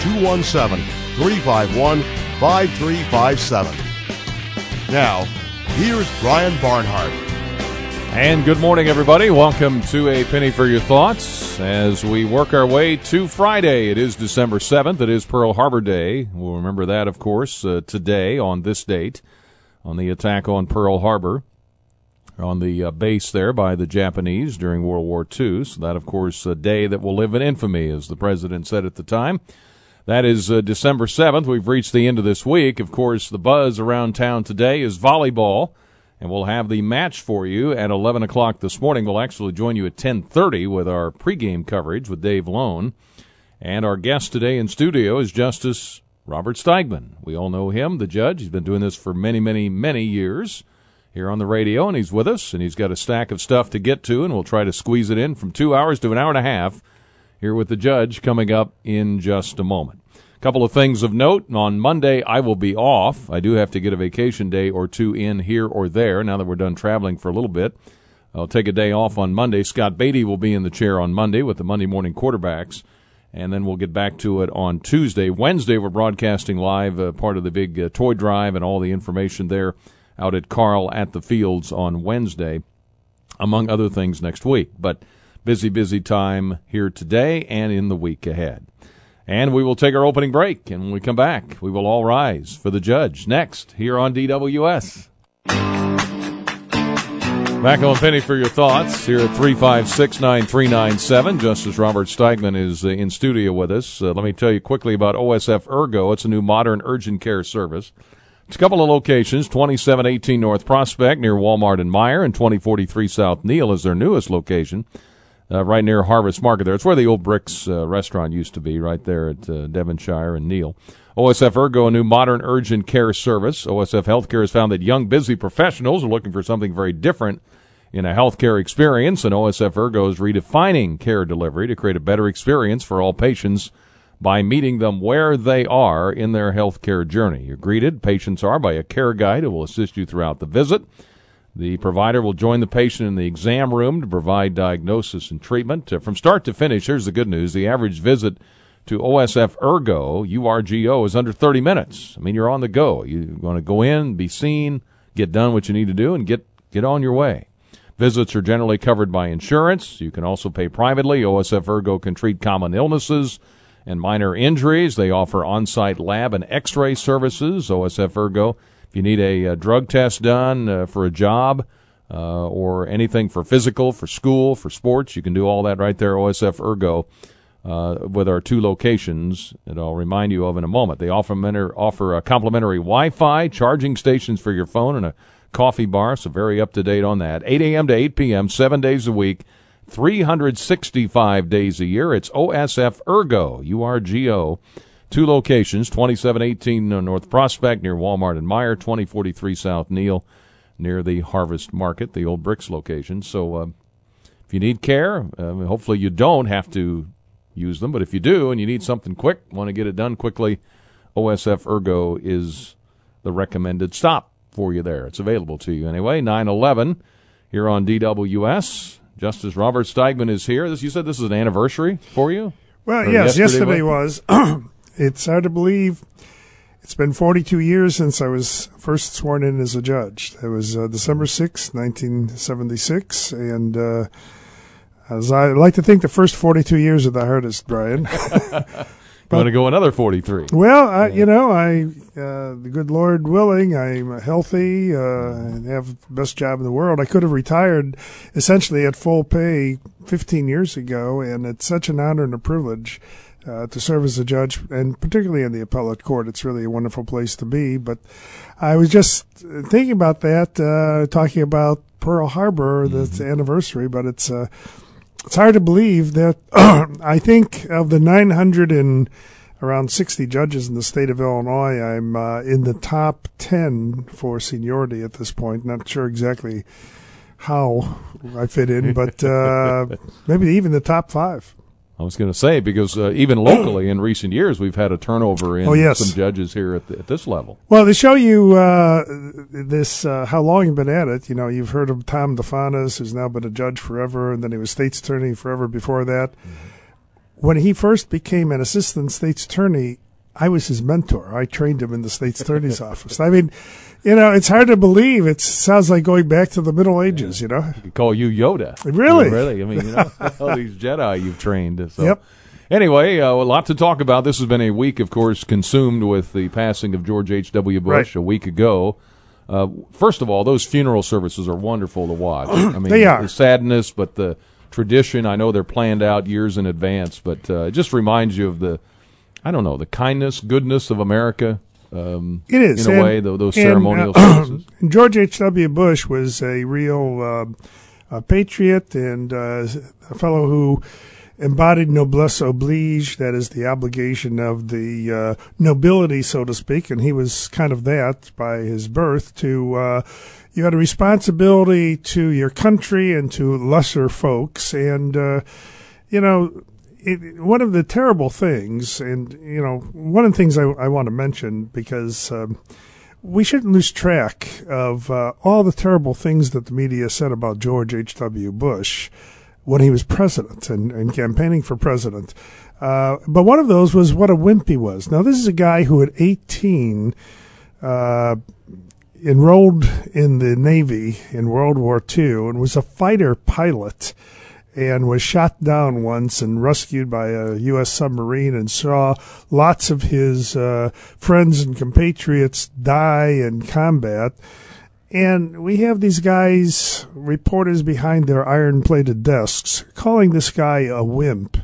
217 351 5357. Now, here's Brian Barnhart. And good morning, everybody. Welcome to A Penny for Your Thoughts as we work our way to Friday. It is December 7th. It is Pearl Harbor Day. We'll remember that, of course, uh, today on this date on the attack on Pearl Harbor on the uh, base there by the Japanese during World War II. So that, of course, a day that will live in infamy, as the president said at the time. That is uh, December 7th. We've reached the end of this week. Of course, the buzz around town today is volleyball, and we'll have the match for you at 11 o'clock this morning. We'll actually join you at 10:30 with our pregame coverage with Dave Loane, and our guest today in studio is Justice Robert Steigmann. We all know him, the judge. He's been doing this for many, many, many years here on the radio, and he's with us, and he's got a stack of stuff to get to, and we'll try to squeeze it in from two hours to an hour and a half here with the judge coming up in just a moment. Couple of things of note. On Monday, I will be off. I do have to get a vacation day or two in here or there now that we're done traveling for a little bit. I'll take a day off on Monday. Scott Beatty will be in the chair on Monday with the Monday morning quarterbacks, and then we'll get back to it on Tuesday. Wednesday, we're broadcasting live, uh, part of the big uh, toy drive and all the information there out at Carle at the Fields on Wednesday, among other things next week. But busy, busy time here today and in the week ahead. And we will take our opening break, and when we come back, we will all rise for the judge next here on DWS. Back on Penny for your thoughts here at 356 9397. Justice Robert Steigmann is uh, in studio with us. Uh, let me tell you quickly about OSF Urgo. It's a new modern urgent care service. It's a couple of locations 2718 North Prospect near Walmart and Meijer, and 2043 South Neil is their newest location uh, right near Harvest Market there. It's where the old Bricks uh, restaurant used to be, right there at uh, Devonshire and Neil. OSF Urgo, a new modern urgent care service. OSF Healthcare has found that young, busy professionals are looking for something very different in a healthcare experience, and OSF Urgo is redefining care delivery to create a better experience for all patients by meeting them where they are in their healthcare journey. You're greeted, patients are, by a care guide who will assist you throughout the visit. The provider will join the patient in the exam room to provide diagnosis and treatment. Uh, from start to finish, here's the good news. The average visit to OSF Ergo, URGO, is under 30 minutes. I mean, you're on the go. You want to go in, be seen, get done what you need to do, and get, get on your way. Visits are generally covered by insurance. You can also pay privately. OSF Urgo can treat common illnesses and minor injuries. They offer on site lab and x ray services. OSF Urgo if you need a, a drug test done uh, for a job uh, or anything for physical, for school, for sports, you can do all that right there. OSF Urgo. Uh, with our two locations that I'll remind you of in a moment. They offer, offer a complimentary Wi-Fi, charging stations for your phone, and a coffee bar, so very up to date on that. 8 a.m. to 8 p.m., seven days a week, 365 days a year. It's OSF Urgo, U-R-G-O. Two locations, 2718 North Prospect near Walmart and Meijer, 2043 South Neil near the Harvest Market, the old Bricks location. So uh, if you need care, uh, hopefully you don't have to use them, but if you do and you need something quick, want to get it done quickly, OSF Urgo is the recommended stop for you there. It's available to you anyway. 911 here on DWS. Justice Robert Steigmann is here. This, you said this is an anniversary for you? Well, or yes, yesterday, yesterday was. it's hard to believe. It's been 42 years since I was first sworn in as a judge. It was uh, December 6, 1976, and uh, as I like to think, the first 42 years are the hardest, Brian. But, want to go another 43. Well, I, you know, I, uh, the good Lord willing, I'm healthy, uh, and have the best job in the world. I could have retired essentially at full pay 15 years ago, and it's such an honor and a privilege uh, to serve as a judge, and particularly in the appellate court. It's really a wonderful place to be. But I was just thinking about that, uh, talking about Pearl Harbor, mm-hmm. that's anniversary, but it's uh, it's hard to believe that I think of the 900 and around 60 judges in the state of Illinois. I'm uh, in the top 10 for seniority at this point. Not sure exactly how I fit in, but uh, maybe even the top five. I was going to say because uh, even locally in recent years we've had a turnover in Oh, yes. some judges here at, the, at this level. Well, to show you uh, this, uh, how long you've been at it, you know, you've heard of Tom Difanis, who's now been a judge forever, and then he was state's attorney forever before that. When he first became an assistant state's attorney, I was his mentor. I trained him in the state's attorney's office. I mean, you know, it's hard to believe. It sounds like going back to the Middle Ages, you know? We call you Yoda. Really? really. I mean, you know, all these Jedi you've trained. So. Yep. Anyway, uh, a lot to talk about. This has been a week, of course, consumed with the passing of George H. W. Bush Right. a week ago. Uh, first of all, those funeral services are wonderful to watch. I mean, They are. the sadness, but the tradition. I know they're planned out years in advance, but uh, it just reminds you of the, I don't know, the kindness, goodness of America. Um, It is. in a and- way, tho- those and, ceremonial uh, services. George H.W. Bush was a real um a patriot and uh, a fellow who embodied noblesse oblige, that is the obligation of the uh, nobility, so to speak, and he was kind of that by his birth to uh, you had a responsibility to your country and to lesser folks and uh, you know it, one of the terrible things, and you know, one of the things I, I want to mention because um, we shouldn't lose track of uh, all the terrible things that the media said about George H. W. Bush when he was president and, and campaigning for president. Uh, but one of those was what a wimp he was. Now, this is a guy who at 18 uh, enrolled in the Navy in World War II and was a fighter pilot and was shot down once and rescued by a U.S. submarine and saw lots of his uh, friends and compatriots die in combat. And we have these guys, reporters behind their iron plated desks, calling this guy a wimp.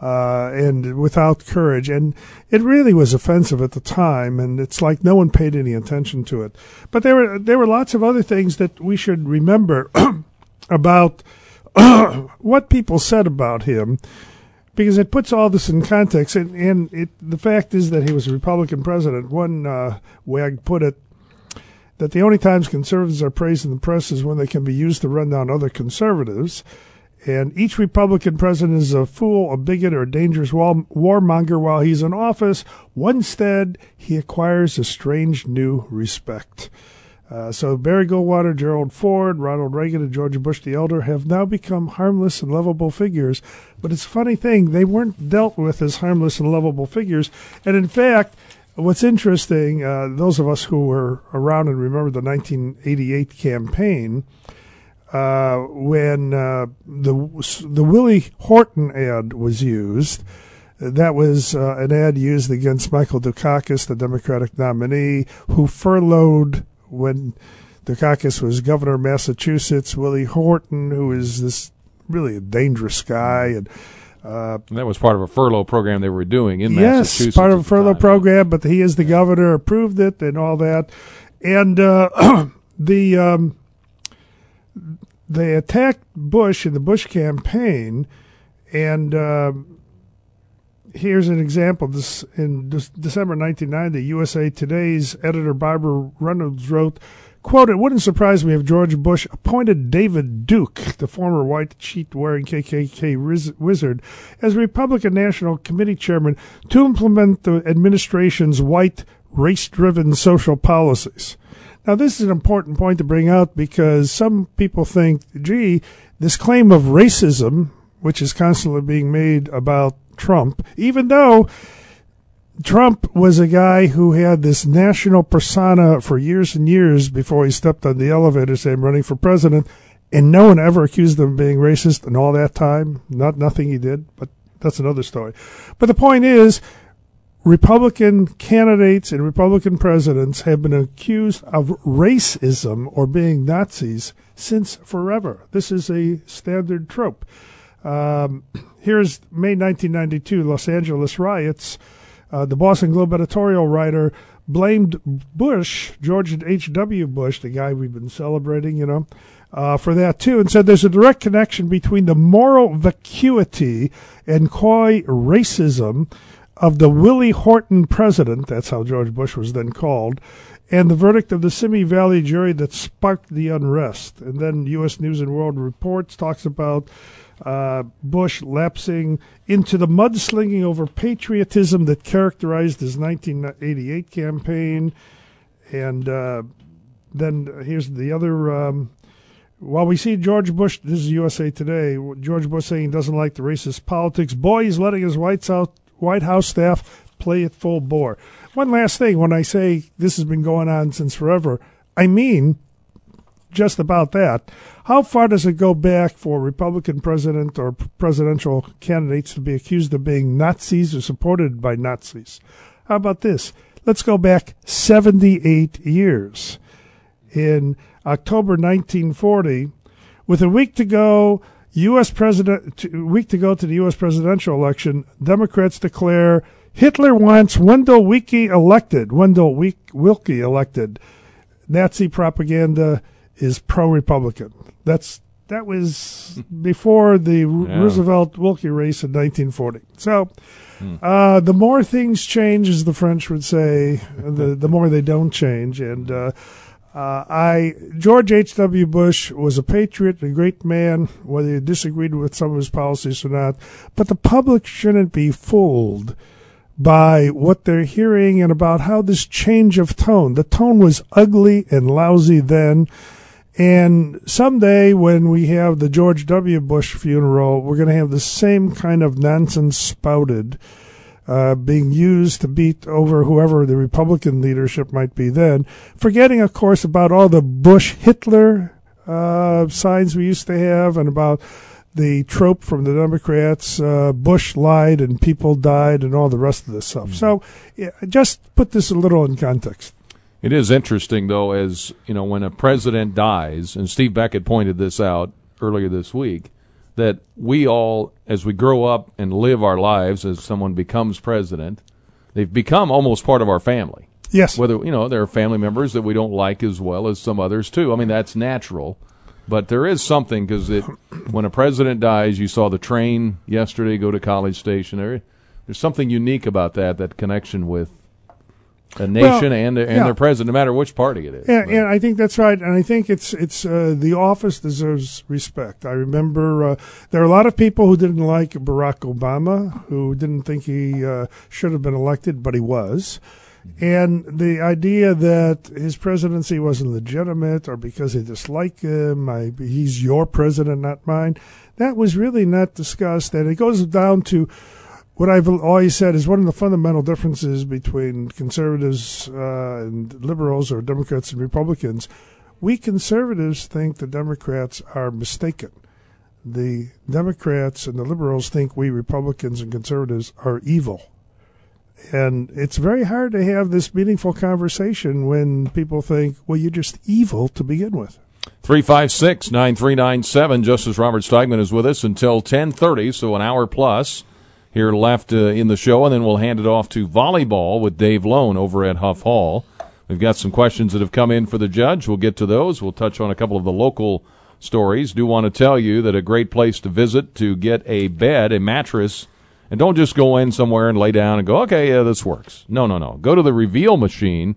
Uh, and without courage. And it really was offensive at the time, and it's like no one paid any attention to it. But there were, there were lots of other things that we should remember about what people said about him because it puts all this in context. And, and it, the fact is that he was a Republican president. One uh, wag put it that the only times conservatives are praised in the press is when they can be used to run down other conservatives. And each Republican president is a fool, a bigot, or a dangerous war- warmonger while he's in office. Instead, he acquires a strange new respect. Uh, so Barry Goldwater, Gerald Ford, Ronald Reagan, and George Bush the Elder have now become harmless and lovable figures. But it's a funny thing, they weren't dealt with as harmless and lovable figures. And in fact, what's interesting, uh, those of us who were around and remember the 1988 campaign, uh, when uh, the the Willie Horton ad was used, that was uh, an ad used against Michael Dukakis, the Democratic nominee, who furloughed when Dukakis was governor of Massachusetts. Willie Horton, who is this really a dangerous guy, and uh, that was part of a furlough program they were doing in yes, Massachusetts. part of a furlough time. program, but he is the governor, approved it, and all that. And uh, the um, they attacked Bush in the Bush campaign, and um here's an example. This in Dec- December 1990, USA Today's editor Barbara Reynolds wrote. Quote, it wouldn't surprise me if George Bush appointed David Duke, the former white sheet wearing KKK riz- wizard, as Republican National Committee chairman to implement the administration's white, race driven social policies. Now, this is an important point to bring out because some people think, gee, this claim of racism, which is constantly being made about Trump, even though Trump was a guy who had this national persona for years and years before he stepped on the elevator saying running for president, and no one ever accused him of being racist in all that time. Not nothing he did, but that's another story. But the point is, Republican candidates and Republican presidents have been accused of racism or being Nazis since forever. This is a standard trope. Um, here's May 1992, Los Angeles riots. Uh, the Boston Globe editorial writer blamed Bush, George H.W. Bush, the guy we've been celebrating, you know, uh, for that too, and said there's a direct connection between the moral vacuity and coy racism of the Willie Horton president, that's how George Bush was then called, and the verdict of the Simi Valley jury that sparked the unrest. And then U.S. News and World Reports talks about uh, Bush lapsing into the mudslinging over patriotism that characterized his 1988 campaign. And uh, then here's the other. Um, while we see George Bush, this is USA Today, George Bush saying he doesn't like the racist politics, boy, he's letting his White House, White House staff play it full bore. One last thing when I say this has been going on since forever, I mean just about that. How far does it go back for Republican president or presidential candidates to be accused of being Nazis or supported by Nazis? How about this? Let's go back 78 years. In October 1940, with a week to go, U.S. president, week to go to the U.S. presidential election, Democrats declare Hitler wants Wendell Willkie elected. Wendell Willkie elected. Nazi propaganda is pro-Republican. That's that was before the yeah. Roosevelt Willkie race in 1940. So, hmm. uh, the more things change, as the French would say, the the more they don't change. And uh, uh, I George H. W. Bush was a patriot, a great man, whether you disagreed with some of his policies or not. But the public shouldn't be fooled by what they're hearing and about how this change of tone. The tone was ugly and lousy then. And someday when we have the George W. Bush funeral, we're going to have the same kind of nonsense spouted, uh, being used to beat over whoever the Republican leadership might be then. Forgetting, of course, about all the Bush Hitler, uh, signs we used to have and about the trope from the Democrats, uh, Bush lied and people died and all the rest of this stuff. Mm. So yeah, just put this a little in context. It is interesting, though, as you know, when a president dies, and Steve Beckett pointed this out earlier this week, that we all, as we grow up and live our lives, as someone becomes president, they've become almost part of our family. Yes. Whether you know there are family members that we don't like as well as some others too. I mean that's natural. But there is something because when a president dies, you saw the train yesterday go to College Station. There, there's something unique about that, that connection with a nation well, and and yeah. their president, no matter which party it is. And, and, I think that's right. And I think it's it's uh, the office deserves respect. I remember uh, there are a lot of people who didn't like Barack Obama, who didn't think he uh, should have been elected, but he was. And the idea that his presidency wasn't legitimate or because they dislike him, I, he's your president, not mine, that was really not discussed. And it goes down to what I've always said is one of the fundamental differences between conservatives uh, and liberals or Democrats and Republicans. We conservatives think the Democrats are mistaken. The Democrats and the liberals think we Republicans and conservatives are evil and it's very hard to have this meaningful conversation when people think, well, you're just evil to begin with. 356 9397. Justice Robert Steigmann is with us until 1030, so an hour plus here left uh, in the show, and then we'll hand it off to volleyball with Dave Loane over at Huff Hall. We've got some questions that have come in for the judge. We'll get to those. We'll touch on a couple of the local stories. Do want to tell you that a great place to visit to get a bed, a mattress, and don't just go in somewhere and lay down and go, okay, yeah, this works. No, no, no. Go to the reveal machine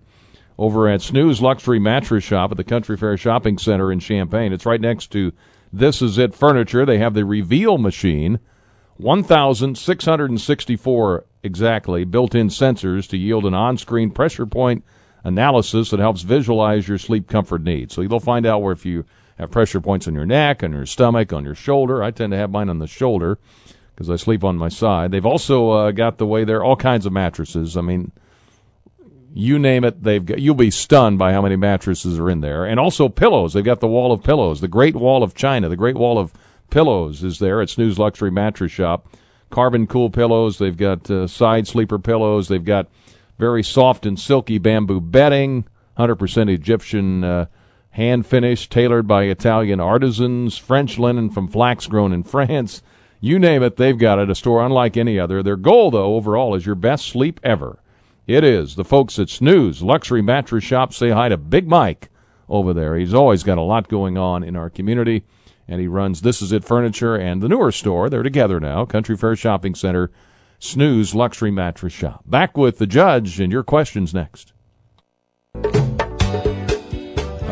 over at Snooze Luxury Mattress Shop at the Country Fair Shopping Center in Champaign. It's right next to This Is It Furniture. They have the reveal machine, 1,664 exactly built in sensors to yield an on screen pressure point analysis that helps visualize your sleep comfort needs. So you'll find out where if you have pressure points on your neck, on your stomach, on your shoulder. I tend to have mine on the shoulder because I sleep on my side. They've also uh, got the way there all kinds of mattresses. I mean, you name it, they've got. You'll be stunned by how many mattresses are in there, and also pillows. They've got the wall of pillows, the Great Wall of China, the Great Wall of Pillows is there at Snooze Luxury Mattress Shop. Carbon cool pillows. They've got uh, side sleeper pillows. They've got very soft and silky bamboo bedding, 100% Egyptian. Uh, hand finished, tailored by Italian artisans, French linen from flax grown in France, you name it, they've got it. A store unlike any other. Their goal, though, overall, is your best sleep ever. It is. The folks at Snooze Luxury Mattress Shop say hi to Big Mike over there. He's always got a lot going on in our community, and he runs This Is It Furniture and the newer store. They're together now, Country Fair Shopping Center, Snooze Luxury Mattress Shop. Back with the judge and your questions next. All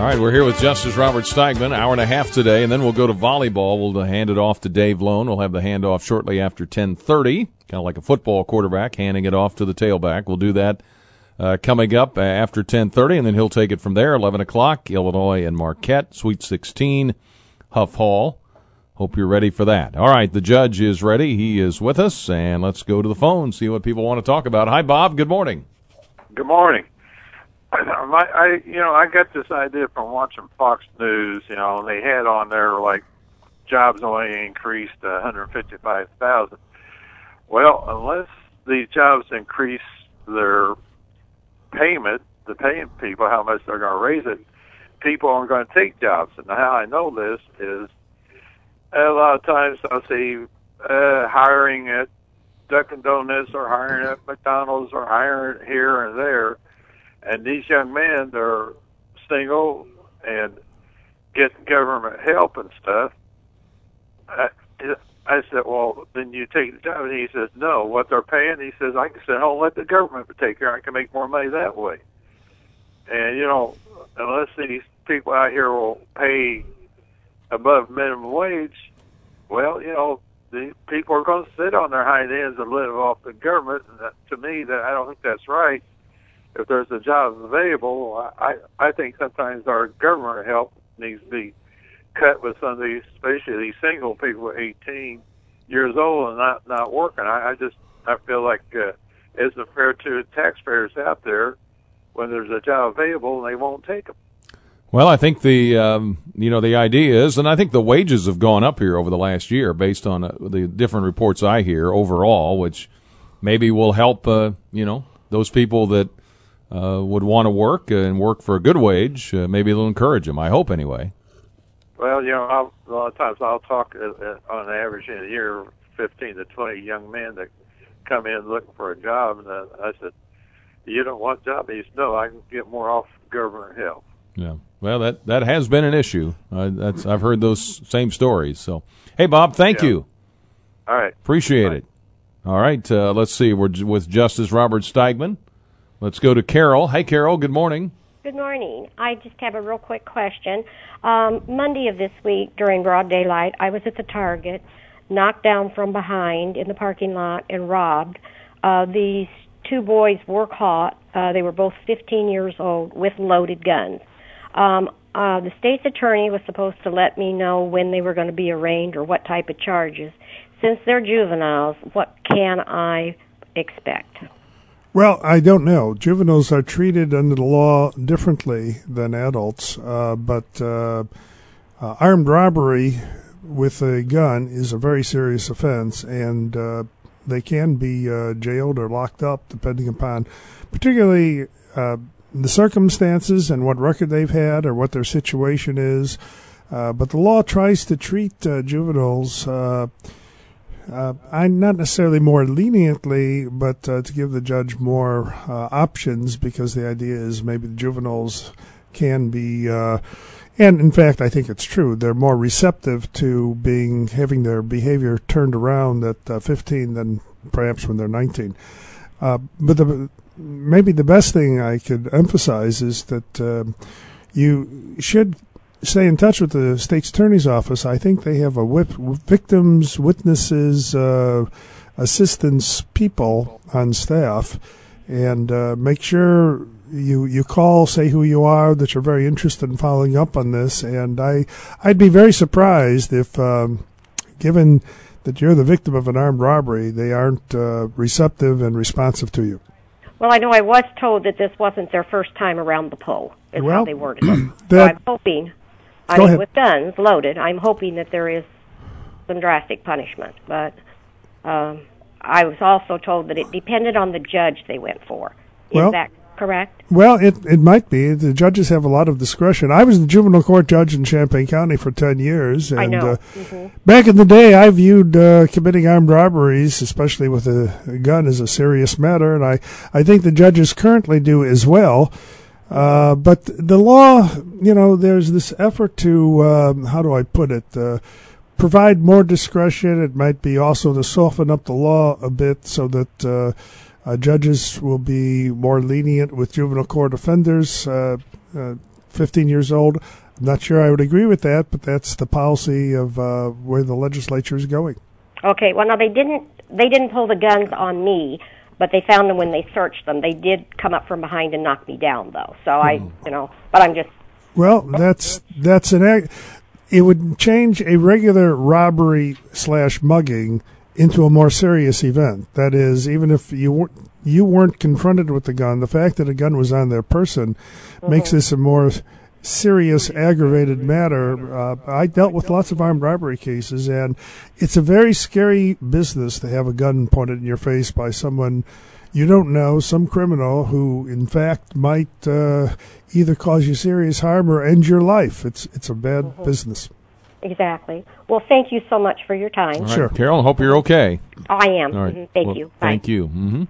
right, we're here with Justice Robert Steigmann, hour and a half today, and then we'll go to volleyball. We'll hand it off to Dave Loane. We'll have the handoff shortly after 1030, kind of like a football quarterback handing it off to the tailback. We'll do that uh, coming up after 1030, and then he'll take it from there. 11 o'clock, Illinois and Marquette, Sweet 16, Huff Hall. Hope you're ready for that. All right, the judge is ready. He is with us, and let's go to the phone, see what people want to talk about. Hi, Bob. Good morning. Good morning. Um, I, I you know I got this idea from watching Fox News. You know, and they had on there like jobs only increased to 155,000. Well, unless these jobs increase their payment, the paying people how much they're going to raise it, people aren't going to take jobs. And how I know this is a lot of times I'll see uh, hiring at Dunkin' Donuts or hiring at McDonald's or hiring here and there and these young men they're single and getting government help and stuff. I, I said, well, then you take the job. And he says, no, what they're paying. He says, I can sit home and let the government take care. I can make more money that way. And you know, unless these people out here will pay above minimum wage, well, you know, the people are going to sit on their hind ends and live off the government. And that, to me, that I don't think that's right if there's a job available, I I think sometimes our government help needs to be cut with some of these, especially these single people, 18 years old and not not working. I, I just I feel like uh, isn't fair to taxpayers out there when there's a job available and they won't take them. Well, I think the um, you know the idea is, and I think the wages have gone up here over the last year based on uh, the different reports I hear overall, which maybe will help uh, you know those people that uh, would want to work and work for a good wage, uh, maybe it'll encourage them. I hope anyway. Well, you know, I'll, a lot of times I'll talk uh, uh on average in a year, fifteen to twenty young men that come in looking for a job, and uh, I said, "You don't want a job?" He said, "No, I can get more off government help." Yeah, well, that that has been an issue. Uh, that's I've heard those same stories. So, hey, Bob, thank yeah. you. All right, appreciate it. All right, uh, let's see. We're with Justice Robert Steigmann. Let's go to Carol. Hi, Carol. Good morning. Good morning. I just have a real quick question. Um, Monday of this week, during broad daylight, I was at the Target, knocked down from behind in the parking lot, and robbed. Uh, these two boys were caught. Uh, they were both 15 years old with loaded guns. Um, uh, the state's attorney was supposed to let me know when they were going to be arraigned or what type of charges. Since they're juveniles, what can I expect? Well, I don't know. Juveniles are treated under the law differently than adults, uh, but uh, uh, armed robbery with a gun is a very serious offense, and uh, they can be uh, jailed or locked up depending upon, particularly uh, the circumstances and what record they've had or what their situation is. but the law tries to treat juveniles uh, I'm not necessarily more leniently, but uh, to give the judge more uh, options because the idea is maybe the juveniles can be, uh, and in fact, I think it's true. They're more receptive to being having their behavior turned around at uh, 15 than perhaps when they're 19. Uh, but the, maybe the best thing I could emphasize is that you should stay in touch with the state's attorney's office. I think they have a whip, victims, witnesses, uh, assistance people on staff, and uh, make sure you you call, say who you are, that you're very interested in following up on this. And I I'd be very surprised if, um, given that you're the victim of an armed robbery, they aren't uh, receptive and responsive to you. Well, I know I was told that this wasn't their first time around the pole. Is well, how they worded it. So I'm hoping I mean, ahead. with guns loaded, I'm hoping that there is some drastic punishment. But um, I was also told that it depended on the judge they went for. Is Well- that correct? Well, it it might be. The judges have a lot of discretion. I was the juvenile court judge in Champaign County for ten years, and I know. Uh, Mhm. back in the day, I viewed uh, committing armed robberies, especially with a, a gun, as a serious matter, and I I think the judges currently do as well. Uh, but the law, you know, there's this effort to um, how do I put it? Uh, provide more discretion. It might be also to soften up the law a bit so that uh, uh, judges will be more lenient with juvenile court offenders, uh, uh 15 years old. I'm not sure I would agree with that, but that's the policy of uh, where the legislature is going. Okay. Well, now they didn't they didn't pull the guns on me, but they found them when they searched them. They did come up from behind and knock me down, though. So I, Hmm. you know, but I'm just Well, that's that's an act. It would change a regular robbery slash mugging into a more serious event. That is, even if you weren't you weren't confronted with the gun, the fact that a gun was on their person makes this a more serious, aggravated matter. Uh, I dealt with lots of armed robbery cases, and it's a very scary business to have a gun pointed in your face by someone you don't know, some criminal who, in fact, might uh, either cause you serious harm or end your life. It's it's a bad business. Exactly. Well, thank you so much for your time. All right, Sure. Carol, I hope you're okay. I am. All right. Mhm. Thank Well, you. Bye. Thank you. Mm-hmm.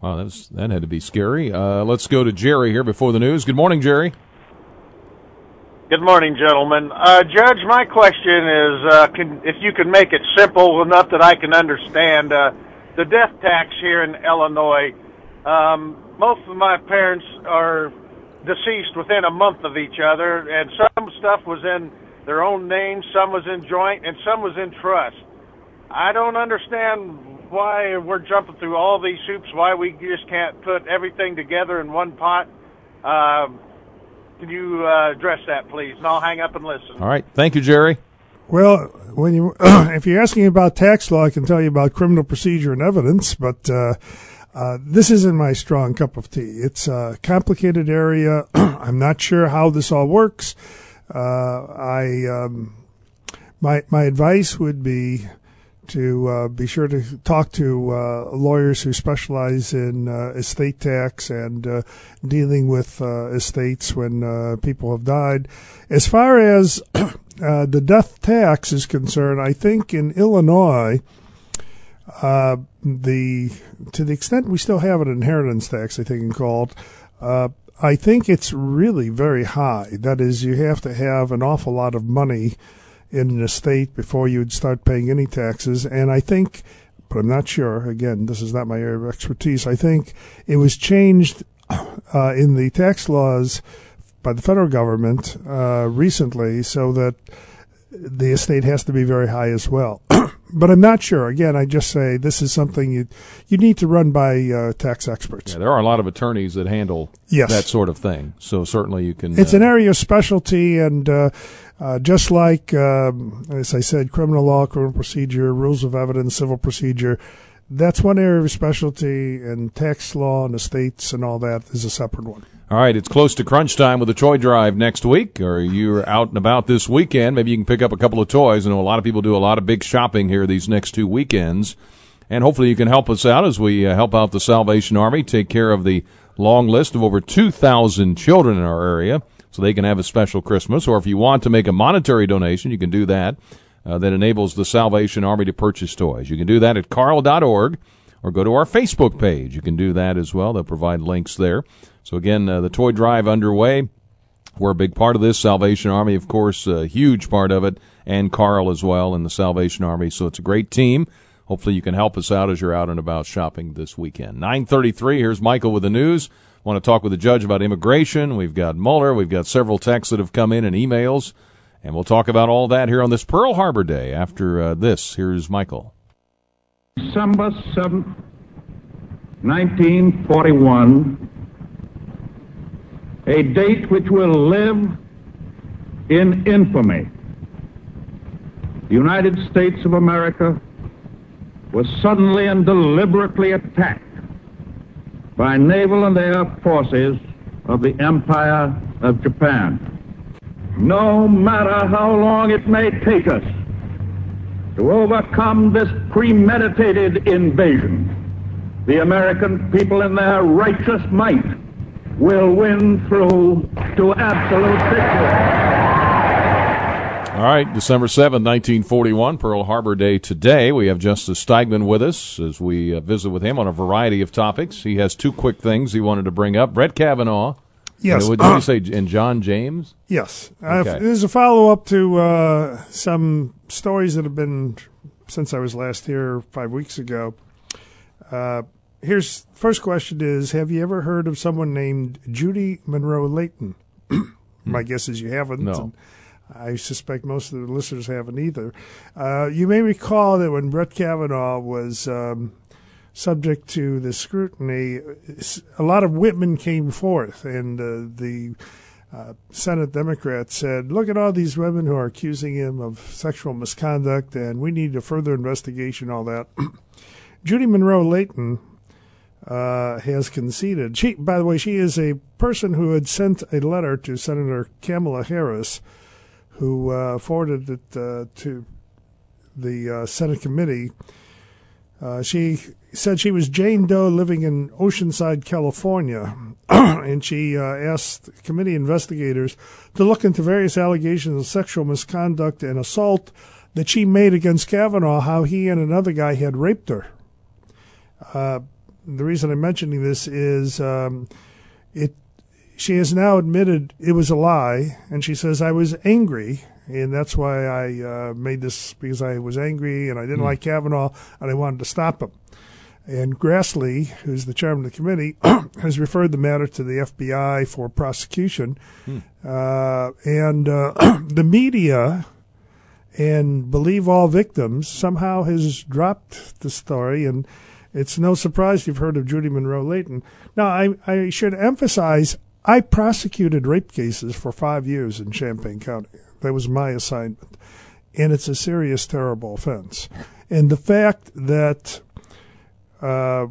Wow, that's, that had to be scary. Uh, let's go to Jerry here before the news. Good morning, Jerry. Good morning, gentlemen. Uh, Judge, my question is, uh, can, if you can make it simple enough that I can understand, uh, the death tax here in Illinois. Um, most of my parents are deceased within a month of each other, and some stuff was in their own names, some was in joint, and some was in trust. I don't understand why we're jumping through all these hoops, why we just can't put everything together in one pot. Um, can you uh, address that, please? And I'll hang up and listen. All right. Thank you, Jerry. Well, when you if you're asking about tax law, I can tell you about criminal procedure and evidence, but uh, uh, this isn't my strong cup of tea. It's a complicated area. I'm not sure how this all works. Uh, I um, my my advice would be to uh, be sure to talk to uh, lawyers who specialize in uh, estate tax and uh, dealing with uh, estates when uh, people have died. As far as uh, the death tax is concerned, I think in Illinois, uh, the to the extent we still have an inheritance tax, I think called. I think it's really very high. That is, you have to have an awful lot of money in an estate before you'd start paying any taxes. And I think, but I'm not sure. Again, this is not my area of expertise. I think it was changed uh, in the tax laws by the federal government uh, recently, so that the estate has to be very high as well. but I'm not sure. Again, I just say this is something you you need to run by uh, tax experts. Yeah, there are a lot of attorneys that handle Yes. that sort of thing. So certainly you can. It's uh, an area of specialty, and uh, uh, just like, um, as I said, criminal law, criminal procedure, rules of evidence, civil procedure, that's one area of specialty, and tax law and estates and all that is a separate one. All right, it's close to crunch time with the toy drive next week, or you're out and about this weekend. Maybe you can pick up a couple of toys. I know a lot of people do a lot of big shopping here these next two weekends. And hopefully you can help us out as we uh, help out the Salvation Army take care of the long list of over 2,000 children in our area so they can have a special Christmas. Or if you want to make a monetary donation, you can do that. Uh, that enables the Salvation Army to purchase toys. You can do that at carle.org or go to our Facebook page. You can do that as well. They'll provide links there. So again, uh, the toy drive underway. We're a big part of this. Salvation Army, of course, a huge part of it, and Carle as well in the Salvation Army. So it's a great team. Hopefully you can help us out as you're out and about shopping this weekend. 933, here's Michael with the news. Want to talk with the judge about immigration. We've got Mueller. We've got several texts that have come in and emails. And we'll talk about all that here on this Pearl Harbor Day after uh, this. Here's Michael. December 7th, 1941, a date which will live in infamy. The United States of America was suddenly and deliberately attacked by naval and air forces of the Empire of Japan. No matter how long it may take us to overcome this premeditated invasion, the American people in their righteous might will win through to absolute victory. All right, December seventh, 1941, Pearl Harbor Day today. We have Justice Steigmann with us as we uh, visit with him on a variety of topics. He has two quick things he wanted to bring up. Brett Kavanaugh. Yes. What did you say? And John James? Yes. Okay. Uh, there's a follow up to uh, some stories that have been since I was last here five weeks ago. Uh, here's first question: Is have you ever heard of someone named Judy Munro Leighton? My guess is you haven't. No. I suspect most of the listeners haven't either. Uh, you may recall that when Brett Kavanaugh was um, subject to the scrutiny, a lot of women came forth, and uh, the uh, Senate Democrats said, "Look at all these women who are accusing him of sexual misconduct, and we need a further investigation." All that. Judy Munro Leighton uh, has conceded. She, by the way, she is a person who had sent a letter to Senator Kamala Harris, who uh, forwarded it uh, to the uh, Senate committee. Uh, she said she was Jane Doe living in Oceanside, California, and she uh, asked committee investigators to look into various allegations of sexual misconduct and assault that she made against Kavanaugh, how he and another guy had raped her. Uh, the reason I'm mentioning this is um, it. She has now admitted it was a lie, and she says I was angry, and that's why I uh, made this because I was angry and I didn't like Kavanaugh and I wanted to stop him. And Grassley, who's the chairman of the committee, has referred the matter to the FBI for prosecution. Uh, and uh, the media and Believe All Victims somehow has dropped the story. And it's no surprise you've heard of Judy Munro Leighton. Now, I, I should emphasize I prosecuted rape cases for five years in Champaign County. That was my assignment. And it's a serious, terrible offense. And the fact that uh,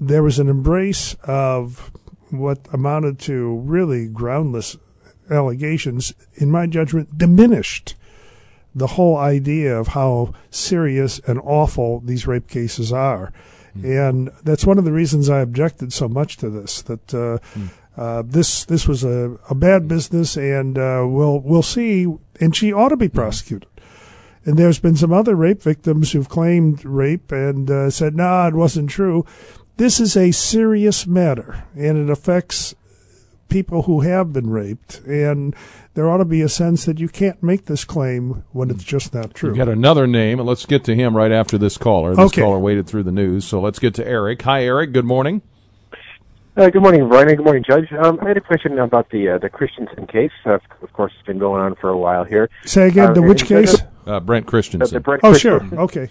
there was an embrace of what amounted to really groundless allegations, in my judgment, diminished the whole idea of how serious and awful these rape cases are. And that's one of the reasons I objected so much to this. That uh, uh, this this was a, a bad business, and uh, we'll we'll see. And she ought to be prosecuted. And there's been some other rape victims who've claimed rape and uh, said, "No, it wasn't true." This is a serious matter, and it affects people who have been raped. And there ought to be a sense that you can't make this claim when it's just not true. We've got another name, and let's get to him right after this caller. This Okay. caller waited through the news, so let's get to Eric. Hi, Eric. Good morning. Uh, good morning, Brian. Good morning, Judge. Um, I had a question about the uh, the Christensen case. Uh, of course, it's been going on for a while here. Say again, Uh, the which case? Uh, Brent Uh, the Christensen. Brett Oh, sure. Okay.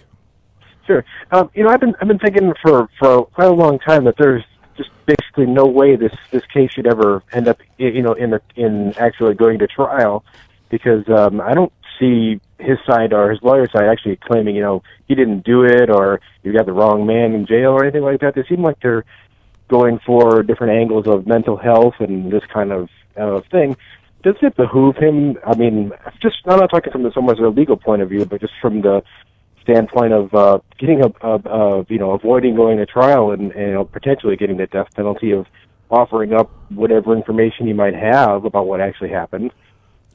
Sure. Um, you know, I've been I've been thinking for for quite a long time that there's just basically no way this this case should ever end up you know in the in actually going to trial because um, I don't see his side or his lawyer's side actually claiming you know he didn't do it or you got the wrong man in jail or anything like that. They seem like they're going for different angles of mental health and this kind of uh, thing. Does it behoove him? I mean, just I'm not talking from the so much of a legal point of view, but just from the standpoint of uh, getting a, a, a you know avoiding going to trial and, and you know, potentially getting the death penalty of offering up whatever information he might have about what actually happened.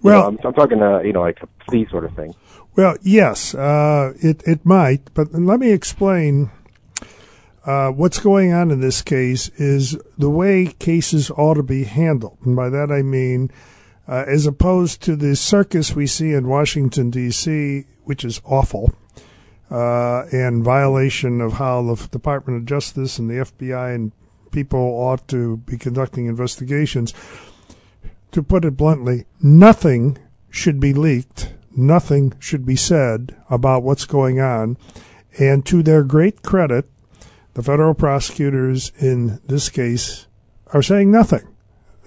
You Well- know, I'm, I'm talking uh, you know like a plea sort of thing. Well, yes, uh, it it might, but let me explain. Uh, what's going on in this case is the way cases ought to be handled, and by that I mean, uh, as opposed to the circus we see in Washington D.C., which is awful, uh, and violation of how the Department of Justice and the FBI and people ought to be conducting investigations. To put it bluntly, nothing should be leaked. Nothing should be said about what's going on. And to their great credit, the federal prosecutors in this case are saying nothing.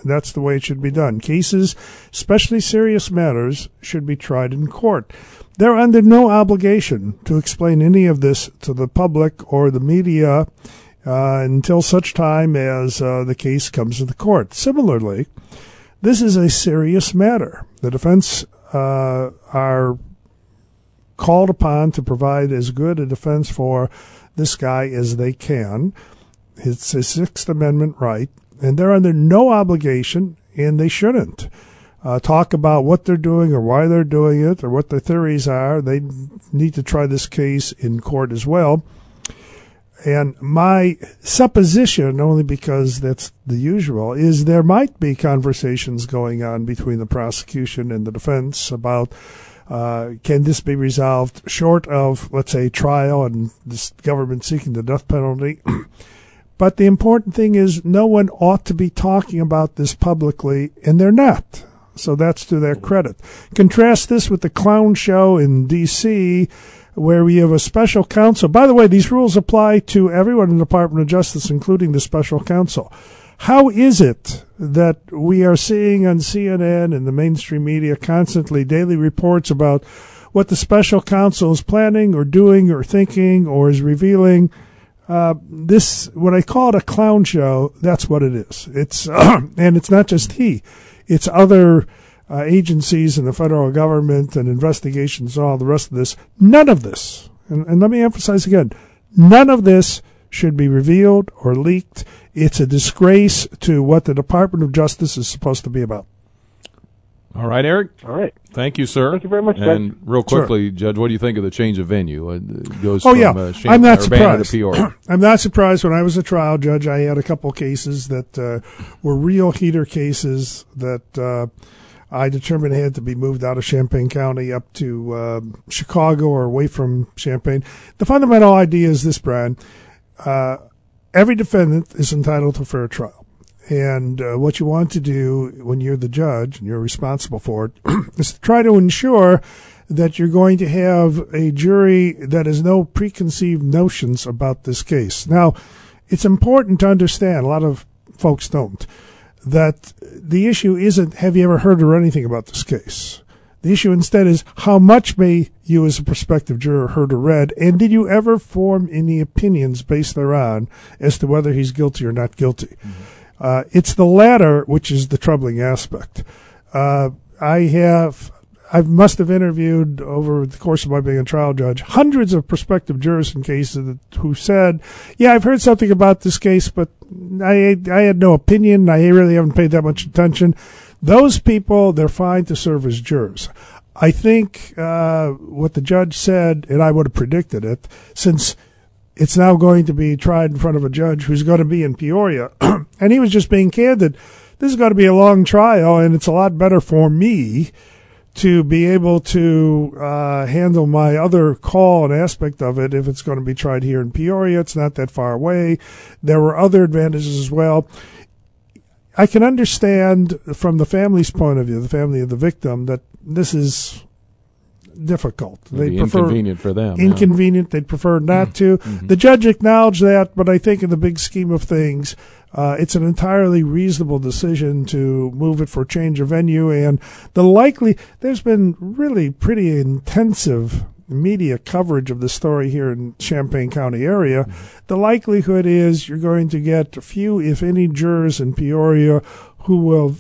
That's the way it should be done. Cases, especially serious matters, should be tried in court. They're under no obligation to explain any of this to the public or the media uh, until such time as uh, the case comes to the court. Similarly, this is a serious matter. The defense uh, are called upon to provide as good a defense for this guy as they can. It's a Sixth Amendment right, and they're under no obligation, and they shouldn't. Uh, talk about what they're doing or why they're doing it or what their theories are. They need to try this case in court as well. And my supposition, only because that's the usual, is there might be conversations going on between the prosecution and the defense about Uh, can this be resolved short of, let's say, trial and this government seeking the death penalty? but the important thing is no one ought to be talking about this publicly, and they're not. So that's to their credit. Contrast this with the clown show in D.C., where we have a special counsel. By the way, these rules apply to everyone in the Department of Justice, including the special counsel. How is it that we are seeing on CNN and the mainstream media constantly daily reports about what the special counsel is planning or doing or thinking or is revealing? Uh, this, what I call it a clown show, that's what it is. It's, and it's not just he, it's other uh, agencies in the federal government and investigations and all the rest of this. None of this, and, and let me emphasize again, none of this should be revealed or leaked. It's a disgrace to what the Department of Justice is supposed to be about. All right, Eric. All right. Thank you, sir. Thank you very much, And Judge. real quickly, Judge, what do you think of the change of venue? It goes Oh from yeah, uh, Champ- I'm not Urbana to surprised. I'm not surprised. When I was a trial judge, I had a couple cases that uh, were real heater cases that uh, I determined had to be moved out of Champaign County up to uh, Chicago or away from Champaign. The fundamental idea is this, Brian. Uh, every defendant is entitled to a fair trial. And uh, what you want to do when you're the judge and you're responsible for it is to try to ensure that you're going to have a jury that has no preconceived notions about this case. Now, it's important to understand, a lot of folks don't, that the issue isn't have you ever heard or anything about this case? The issue instead is how much may you as a prospective juror heard or read, and did you ever form any opinions based thereon as to whether he's guilty or not guilty? Uh, it's the latter which is the troubling aspect. Uh, I have, I must have interviewed over the course of my being a trial judge hundreds of prospective jurors in cases that, who said, "Yeah, I've heard something about this case, but I I had no opinion. I really haven't paid that much attention." Those people, they're fine to serve as jurors. I think uh, what the judge said, and I would have predicted it, since it's now going to be tried in front of a judge who's going to be in Peoria. and he was just being candid. This is going to be a long trial, and it's a lot better for me to be able to uh, handle my other call and aspect of it if it's going to be tried here in Peoria. It's not that far away. There were other advantages as well. I can understand from the family's point of view, the family of the victim, that this is difficult. It'd They prefer inconvenient for them. yeah. inconvenient. They'd prefer not to. The judge acknowledged that, but I think in the big scheme of things, uh, it's an entirely reasonable decision to move it for change of venue. And the likely, there's been really pretty intensive media coverage of the story here in Champaign County area. The likelihood is you're going to get a few, if any, jurors in Peoria who will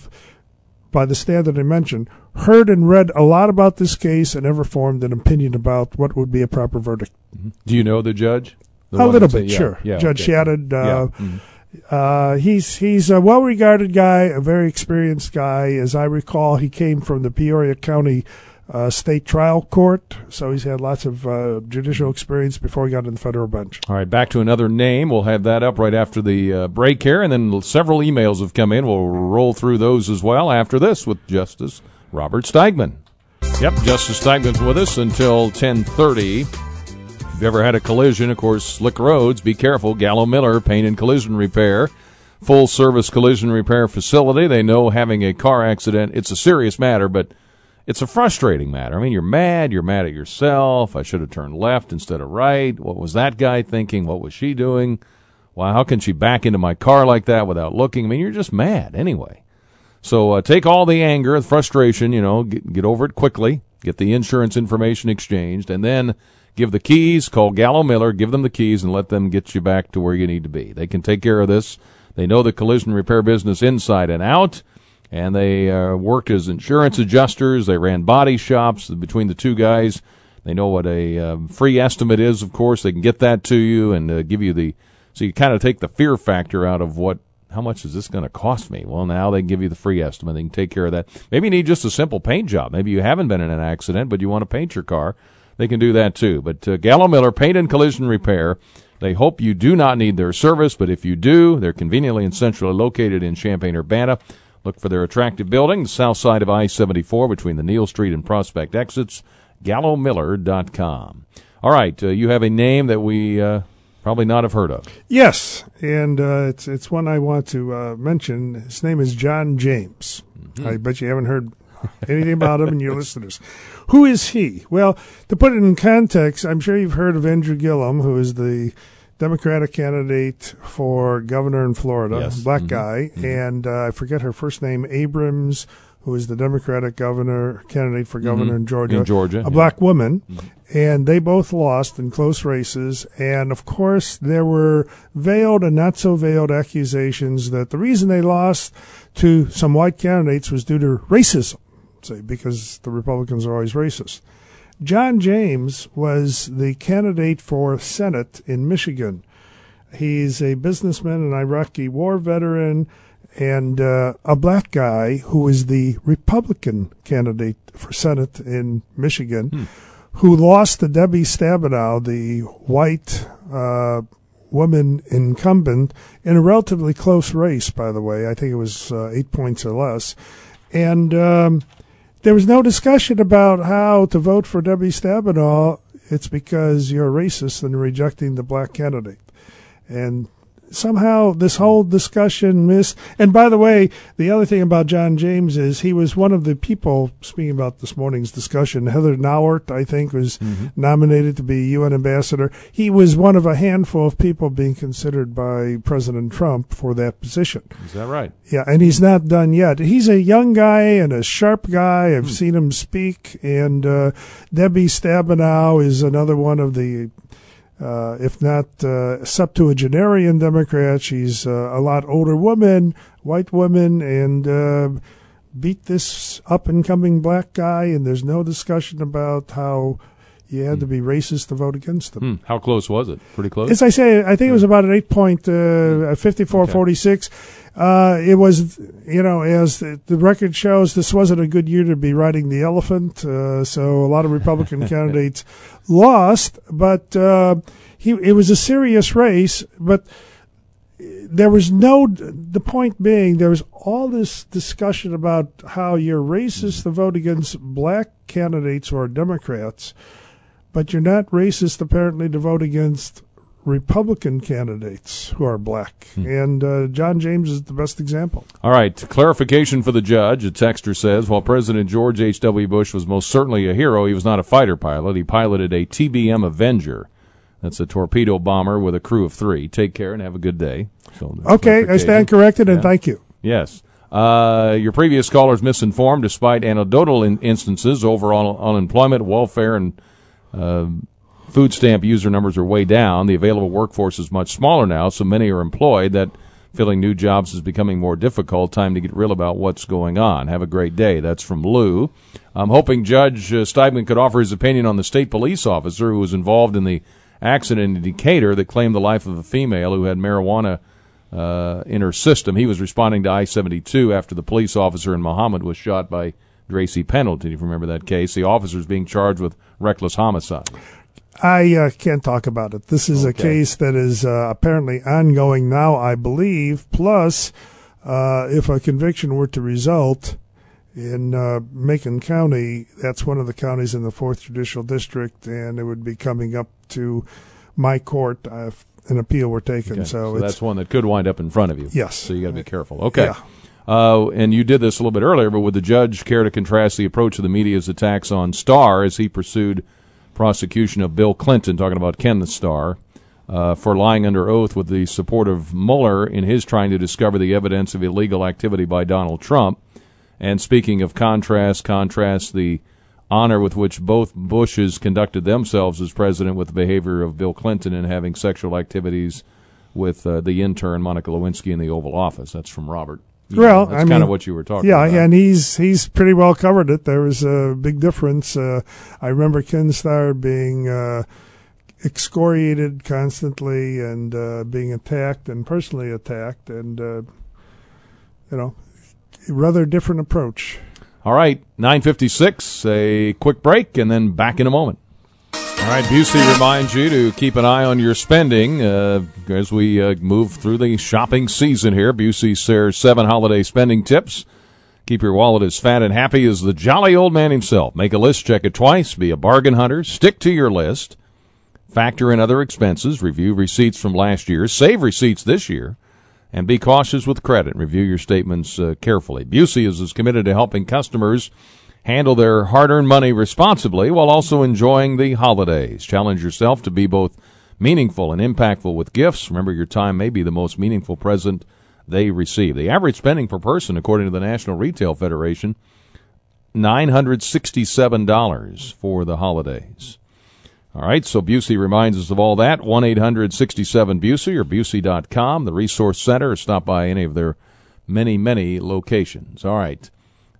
by the standard I mentioned, heard and read a lot about this case and ever formed an opinion about what would be a proper verdict. Do you know the judge? The a little bit, sure. Yeah, Judge okay. Shadid, uh, Yeah. mhm. uh, he's he's a well-regarded guy, a very experienced guy. As I recall, he came from the Peoria County uh, State Trial Court, so he's had lots of uh, judicial experience before he got in the federal bench. All right, back to another name. We'll have that up right after the uh, break here, and then several emails have come in. We'll roll through those as well after this with Justice Robert Steigmann. Yep, Justice Steigmann's with us until 1030. If you've ever had a collision, of course, slick roads, be careful. Gallo Miller, Paint and Collision Repair, full service collision repair facility. They know having a car accident, it's a serious matter, but it's a frustrating matter. I mean, you're mad. You're mad at yourself. I should have turned left instead of right. What was that guy thinking? What was she doing? Why, how can she back into my car like that without looking? I mean, you're just mad anyway. So uh, take all the anger, the frustration, you know, get, get over it quickly, get the insurance information exchanged, and then give the keys, call Gallo Miller, give them the keys, and let them get you back to where you need to be. They can take care of this. They know the collision repair business inside and out and they uh, worked as insurance adjusters. They ran body shops between the two guys. They know what a um, free estimate is, of course. They can get that to you and uh, give you the so you kind of take the fear factor out of what how much is this going to cost me? Well, now they give you the free estimate. They can take care of that. Maybe you need just a simple paint job. Maybe you haven't been in an accident, but you want to paint your car. They can do that too. But uh, Gallo Miller Paint and Collision Repair. They hope you do not need their service, but if you do, they're conveniently and centrally located in Champaign Urbana. Look for their attractive building, the south side of I 74 between the Neil Street and Prospect exits, gallomiller.com. All right, uh, you have a name that we uh, probably not have heard of. Yes, and uh, it's it's one I want to uh, mention. His name is John James. Mm-hmm. I bet you haven't heard anything about him, and your listeners. Who is he? Well, to put it in context, I'm sure you've heard of Andrew Gillum, who is the Democratic candidate for governor in Florida, Yes. black Mhm. guy, and uh, I forget her first name, Abrams, who is the Democratic governor candidate for governor in Georgia, Mm-hmm. In Georgia, a yeah. black woman, and they both lost in close races. And of course, there were veiled and not so veiled accusations that the reason they lost to some white candidates was due to racism, say because the Republicans are always racist. John James was the candidate for Senate in Michigan. He's a businessman, an Iraqi war veteran, and uh, a black guy who is the Republican candidate for Senate in Michigan, who lost to Debbie Stabenow, the white uh, woman incumbent, in a relatively close race, by the way. I think it was uh, eight points or less. And um, there was no discussion about how to vote for Debbie Stabenow. It's because you're racist and rejecting the black candidate. And somehow this whole discussion missed. And by the way, the other thing about John James is he was one of the people, speaking about this morning's discussion, Heather Nauert, I think, was nominated to be UN ambassador. He was one of a handful of people being considered by President Trump for that position. Is that right? Yeah, and he's not done yet. He's a young guy and a sharp guy. I've seen him speak. And uh, Debbie Stabenow is another one of the, uh, if not uh, septuagenarian Democrat, She's uh, a lot older woman, white woman, and uh, beat this up and coming black guy. And there's no discussion about how you had to be racist to vote against them. Hmm. How close was it? Pretty close. As I say, I think it was about an eight point, uh, 54 46. Uh, it was, you know, as the, the record shows, this wasn't a good year to be riding the elephant. Uh, so a lot of Republican candidates lost, but, uh, he, it was a serious race, but there was no, the point being, there was all this discussion about how you're racist to vote against black candidates or Democrats, but you're not racist apparently to vote against Republican candidates who are black. And uh, John James is the best example. All right, clarification for the judge. A texter says, while President George H.W. Bush was most certainly a hero, he was not a fighter pilot. He piloted a TBM Avenger. That's a torpedo bomber with a crew of three. Take care and have a good day. So, Okay, I stand corrected, and Yeah. thank you. Yes. Uh, your previous caller's misinformed despite anecdotal in- instances. Overall unemployment, welfare, and food stamp user numbers are way down. The available workforce is much smaller now, so many are employed. That filling new jobs is becoming more difficult. Time to get real about what's going on. Have a great day. That's from Lou. I'm hoping Judge uh, Steigmann could offer his opinion on the state police officer who was involved in the accident in Decatur that claimed the life of a female who had marijuana uh, in her system. He was responding to I 72 after the police officer in Mahomet was shot by Tracy Pendleton. If you remember that case, the officer is being charged with reckless homicide. I uh, can't talk about it. This is a case that is uh, apparently ongoing now, I believe. Plus, uh, if a conviction were to result in uh, Macon County, that's one of the counties in the Fourth Judicial District, and it would be coming up to my court if an appeal were taken. Okay, So, so it's, that's one that could wind up in front of you. Yes. So you got to be careful. Okay. Yeah. Uh, and you did this a little bit earlier, but would the judge care to contrast the approach of the media's attacks on Starr as he pursued prosecution of Bill Clinton, talking about Ken the Starr, uh, for lying under oath with the support of Mueller in his trying to discover the evidence of illegal activity by Donald Trump? And speaking of contrast, contrast the honor with which both Bushes conducted themselves as president with the behavior of Bill Clinton in having sexual activities with uh, the intern Monica Lewinsky in the Oval Office. That's from Robert. Well, that's I kind mean, of what you were talking yeah, about. and he's he's pretty well covered it. There was a big difference. Uh, I remember Ken Starr being uh, excoriated constantly and uh, being attacked and personally attacked, and uh, you know, rather different approach. All right, 956, a quick break, and then back in a moment. All right, Busey reminds you to keep an eye on your spending uh, as we uh, move through the shopping season here. Busey shares seven holiday spending tips Keep your wallet as fat and happy as the jolly old man himself. Make a list, check it twice, be a bargain hunter, stick to your list, factor in other expenses, review receipts from last year, save receipts this year, and be cautious with credit. Review your statements uh, carefully. Busey is as committed to helping customers handle their hard-earned money responsibly while also enjoying the holidays. Challenge yourself to be both meaningful and impactful with gifts. Remember, your time may be the most meaningful present they receive. The average spending per person, according to the National Retail Federation, $967 for the holidays. All right, so Busey reminds us of all that. 1 800 67 Busey or Busey.com, the Resource Center, stop by any of their many, many locations. All right.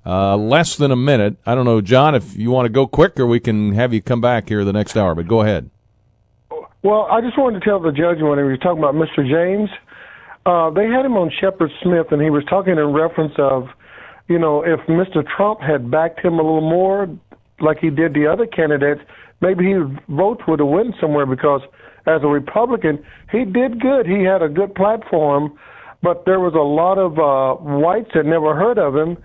Uh, less than a minute. I don't know, John, if you want to go quick or we can have you come back here the next hour, but go ahead. Well, I just wanted to tell the judge when he was talking about Mr. James, uh, they had him on Shepard Smith, and he was talking in reference of, you know, if Mr. Trump had backed him a little more, like he did the other candidates, maybe his votes would have went somewhere because as a Republican, he did good. He had a good platform, but there was a lot of uh, whites that never heard of him.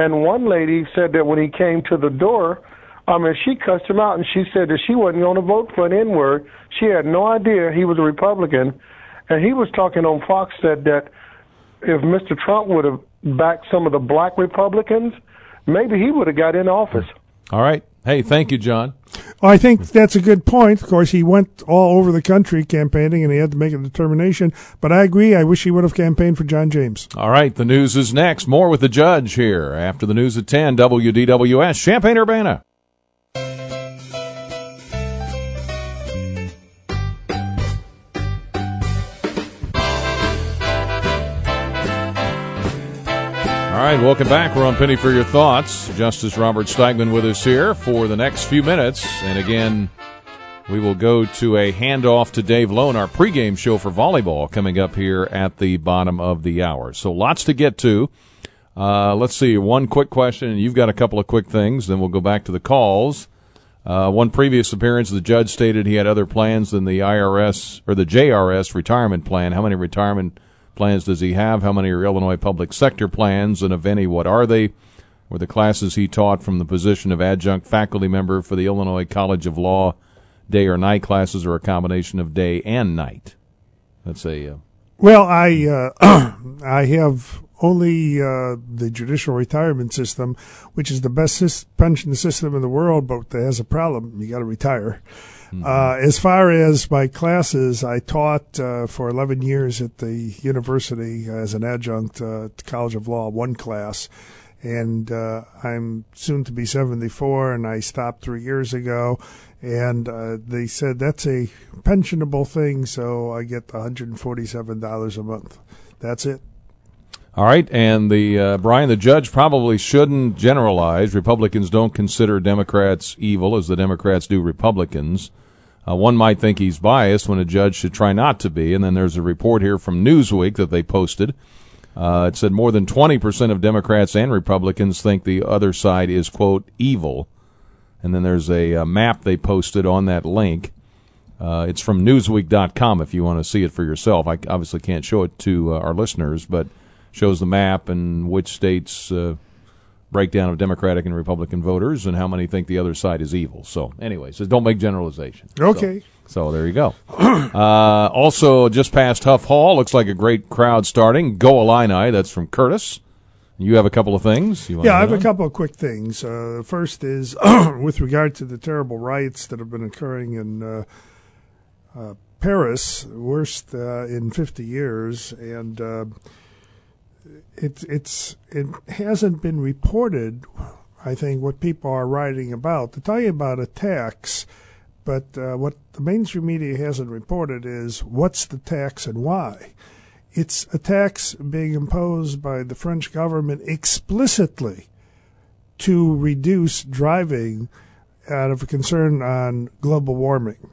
And one lady said that when he came to the door, I mean, she cussed him out and she said that she wasn't going to vote for an N word. She had no idea he was a Republican. And he was talking on Fox said that if Mr. Trump would have backed some of the black Republicans, maybe he would have got in office. All right. Hey, thank you, John. Well, I think that's a good point. Of course, he went all over the country campaigning and he had to make a determination. But I agree. I wish he would have campaigned for John James. All right. The news is next. More with the judge here after the news at 10, WDWS, Champaign Urbana. Right, welcome back. We're on Penny for Your Thoughts. Justice Robert Steigmann with us here for the next few minutes. And again, we will go to a handoff to Dave Loane, our pregame show for volleyball, coming up here at the bottom of the hour. So lots to get to. Uh, let's see, one quick question, and you've got a couple of quick things, then we'll go back to the calls. Uh, one previous appearance, the judge stated he had other plans than the IRS or the JRS retirement plan. How many retirement plans does he have? How many are Illinois public sector plans? And if any, what are they? Were the classes he taught from the position of adjunct faculty member for the Illinois College of Law day or night classes or a combination of day and night? That's a. Uh, well, I uh, I have only uh, the judicial retirement system, which is the best pension system in the world, but has a problem. You got to retire. Mm-hmm. Uh, as far as my classes, I taught uh, for 11 years at the university as an adjunct uh, at College of Law, one class. And uh, I'm soon to be 74, and I stopped three years ago. And uh, they said that's a pensionable thing, so I get $147 a month. That's it. All right, and the uh, Brian, the judge probably shouldn't generalize. Republicans don't consider Democrats evil as the Democrats do Republicans. Uh, one might think he's biased when a judge should try not to be. And then there's a report here from Newsweek that they posted. Uh, it said more than 20% of Democrats and Republicans think the other side is, quote, evil. And then there's a, a map they posted on that link. Uh, it's from Newsweek.com if you want to see it for yourself. I obviously can't show it to uh, our listeners, but shows the map and which states uh, breakdown of Democratic and Republican voters and how many think the other side is evil. So, anyway, so don't make generalizations. Okay. So, so there you go. uh, also, just past Huff Hall, looks like a great crowd starting. Go Illini, that's from Curtis. You have a couple of things. yeah, I have on? a couple of quick things. Uh, the first is with regard to the terrible riots that have been occurring in uh, uh Paris, worst uh, in 50 years, and uh, it's it's it hasn't been reported. I think what people are writing about to tell you about attacks, but uh, what the mainstream media hasn't reported is what's the tax and why. It's a tax being imposed by the French government explicitly to reduce driving out of concern on global warming.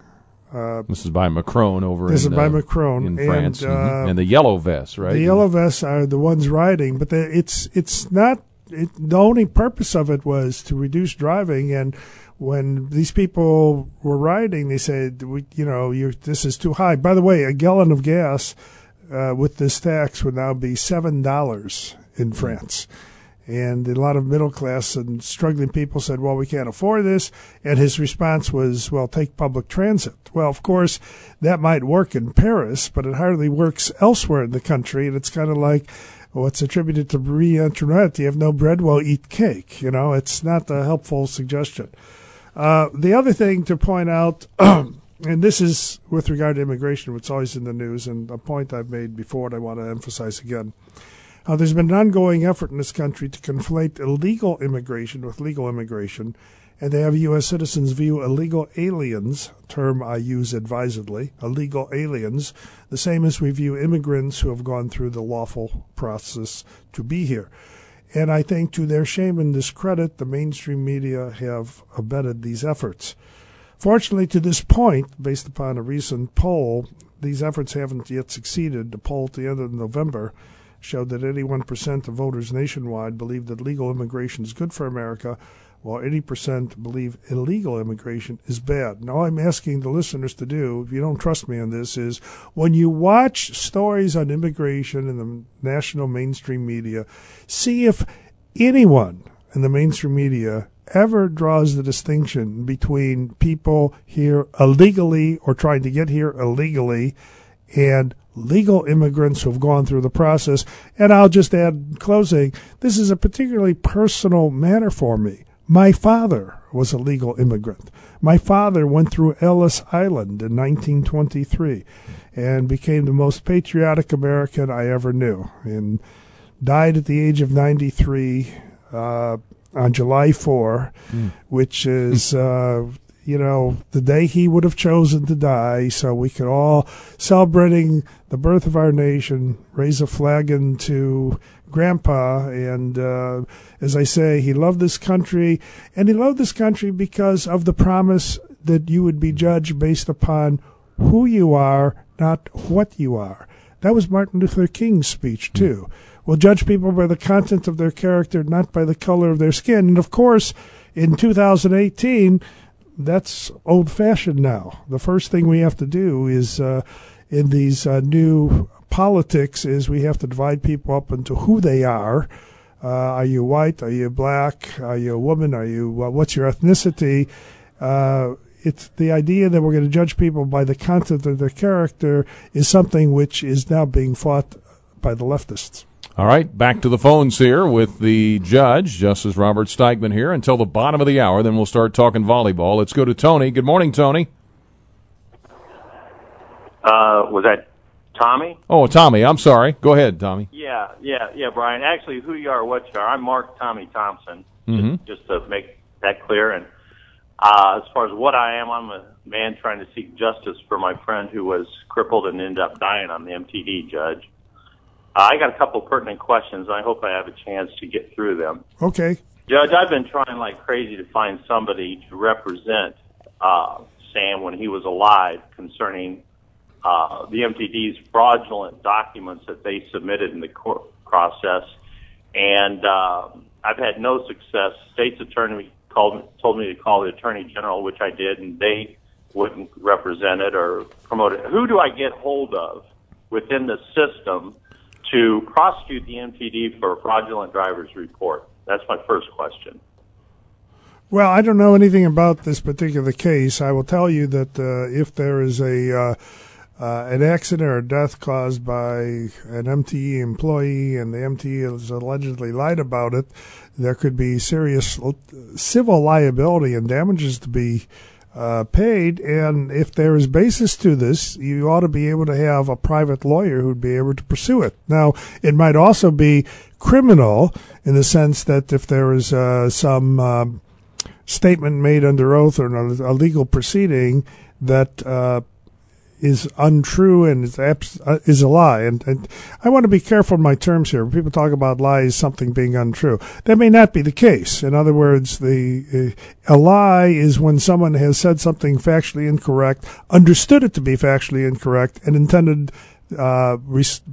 Uh, this is by Macron over. This in, is by uh, Macron in France, and, mm-hmm. and the yellow vests, right? The yellow vests are the ones riding, but the, it's it's not. It, the only purpose of it was to reduce driving, and when these people were riding, they said, we, you know, this is too high. By the way, a gallon of gas uh, with this tax would now be seven dollars in France. And a lot of middle class and struggling people said, well, we can't afford this. And his response was, well, take public transit. Well, of course, that might work in Paris, but it hardly works elsewhere in the country. And it's kind of like what's attributed to Marie Antoinette. You have no bread, well, eat cake. You know, it's not a helpful suggestion. Uh, the other thing to point out, and this is with regard to immigration, is always in the news, and a point I've made before and I want to emphasize again. Uh, there's been an ongoing effort in this country to conflate illegal immigration with legal immigration, and to have U.S. citizens view illegal aliens, term I use advisedly, illegal aliens, the same as we view immigrants who have gone through the lawful process to be here. And I think to their shame and discredit, the mainstream media have abetted these efforts. Fortunately, to this point, based upon a recent poll, these efforts haven't yet succeeded. The poll at the end of November showed that 81% of voters nationwide believe that legal immigration is good for America, while 80% believe illegal immigration is bad. Now, I'm asking the listeners to do, if you don't trust me on this, is when you watch stories on immigration in the national mainstream media, see if anyone in the mainstream media ever draws the distinction between people here illegally or trying to get here illegally and legal immigrants who have gone through the process. And I'll just add, closing, this is a particularly personal matter for me. My father was a legal immigrant. My father went through Ellis Island in 1923 and became the most patriotic American I ever knew and died at the age of 93 uh, on July 4, mm. which is, uh, you know, the day he would have chosen to die. So we could all, celebrating the birth of our nation, raise a flagon to grandpa. And uh, as I say, he loved this country, and he loved this country because of the promise that you would be judged based upon who you are, not what you are. That was Martin Luther King's speech, too. We'll judge people by the content of their character, not by the color of their skin. And of course, in 2018, that's old fashioned now. The first thing we have to do is uh, in these uh, new politics is we have to divide people up into who they are. Uh, are you white? Are you black? Are you a woman? Are you what's your ethnicity? Uh, it's the idea that we're going to judge people by the content of their character is something which is now being fought by the leftists. All right, back to the phones here with the judge, Justice Robert Steigmann here until the bottom of the hour. Then we'll start talking volleyball. Let's go to Tony. Good morning, Tony. Uh, was that Tommy? Oh, Tommy. I'm sorry. Go ahead, Tommy. Yeah, yeah, yeah, Brian. Actually, who you are, what you are. I'm Mark Tommy Thompson. Mm-hmm. Just, just to make that clear. And uh, as far as what I am, I'm a man trying to seek justice for my friend who was crippled and ended up dying on the MTD, Judge. Uh, I got a couple pertinent questions. I hope I have a chance to get through them. Okay. Judge, I've been trying like crazy to find somebody to represent uh, Sam when he was alive concerning uh, the MTD's fraudulent documents that they submitted in the court process, and uh, I've had no success. State's attorney called told me to call the attorney general, which I did, and they wouldn't represent it or promote it. Who do I get hold of within the system to prosecute the MTD for a fraudulent driver's report? That's my first question. Well, I don't know anything about this particular case. I will tell you that uh, if there is a uh, uh, an accident or death caused by an MTD employee and the MTD has allegedly lied about it, there could be serious civil liability and damages to be uh, paid. And if there is basis to this, you ought to be able to have a private lawyer who'd be able to pursue it. Now, it might also be criminal in the sense that if there is uh, some um, statement made under oath or a legal proceeding that uh, is untrue and is abs- uh, is a lie. And, and I want to be careful in my terms here. When people talk about lies, something being untrue, that may not be the case. In other words, the uh, a lie is when someone has said something factually incorrect, understood it to be factually incorrect, and intended uh,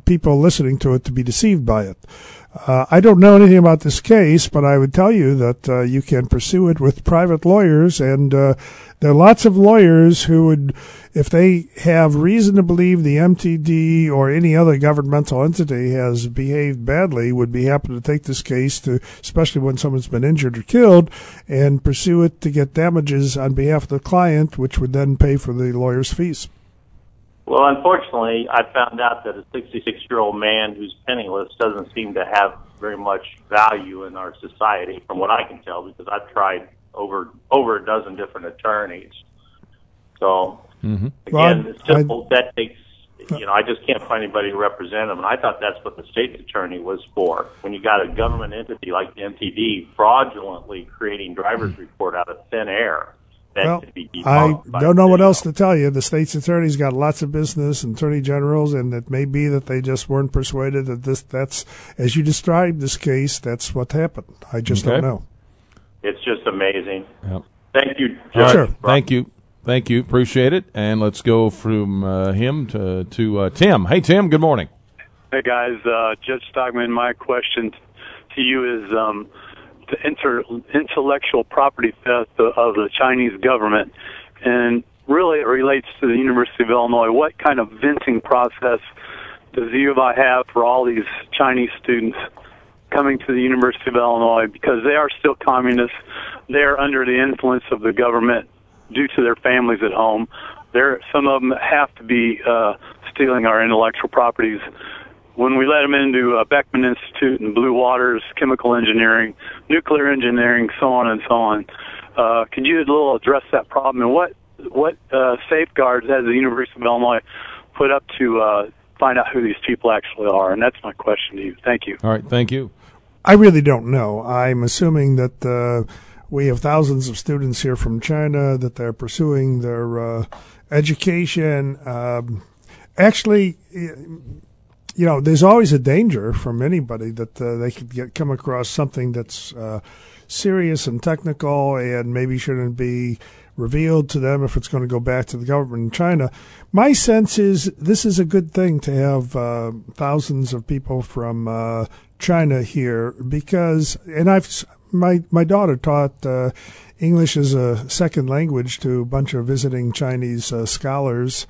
people listening to it to be deceived by it. Uh, I don't know anything about this case, but I would tell you that uh, you can pursue it with private lawyers, and uh, there are lots of lawyers who would, if they have reason to believe the MTD or any other governmental entity has behaved badly, would be happy to take this case to, especially when someone's been injured or killed, and pursue it to get damages on behalf of the client, which would then pay for the lawyer's fees. Well, unfortunately, I found out that a 66 year old man who's penniless doesn't seem to have very much value in our society, from what I can tell, because I've tried over over a dozen different attorneys. So Mm-hmm. again, Well, it's simple. that takes. You know, I just can't find anybody to represent them. and I thought that's what the state's attorney was for. When you got a government entity like the MTD fraudulently creating driver's report out of thin air, that Well, could be I don't know what else to tell you. The state's attorney's got lots of business and attorney generals, and it may be that they just weren't persuaded that this, that's, as you described this case, that's what happened. I just Okay. don't know. It's just amazing. Yep. Thank you, All right. Judge. Sure. Thank you. Thank you. Appreciate it. And let's go from uh, him to, to uh, Tim. Hey, Tim, good morning. Hey guys, uh, Judge Stockman, my question to you is um, the inter- intellectual property theft of, the Chinese government, and really it relates to the University of Illinois. What kind of venting process does the U of I have for all these Chinese students coming to the University of Illinois because they are still communists? They are under the influence of the government due to their families at home. There, some of them have to be uh, stealing our intellectual properties when we let them into uh, Beckman Institute and Blue Waters, chemical engineering, nuclear engineering, so on and so on. Uh, could you a little address that problem and what what uh, safeguards has the University of Illinois put up to uh, find out who these people actually are? And that's my question to you. Thank you. All right. Thank you. I really don't know. I'm assuming that uh, we have thousands of students here from China that they're pursuing their uh, education. Um, actually, you know, there's always a danger from anybody that uh, they could get come across something that's uh, serious and technical and maybe shouldn't be revealed to them if it's going to go back to the government in China. My sense is this is a good thing to have uh, thousands of people from uh, China here because, and I've my my daughter taught uh, English as a second language to a bunch of visiting Chinese uh, scholars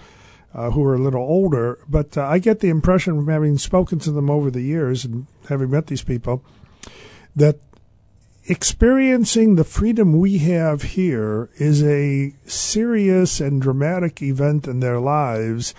uh, who are a little older. But uh, I get the impression from having spoken to them over the years and having met these people that experiencing the freedom we have here is a serious and dramatic event in their lives.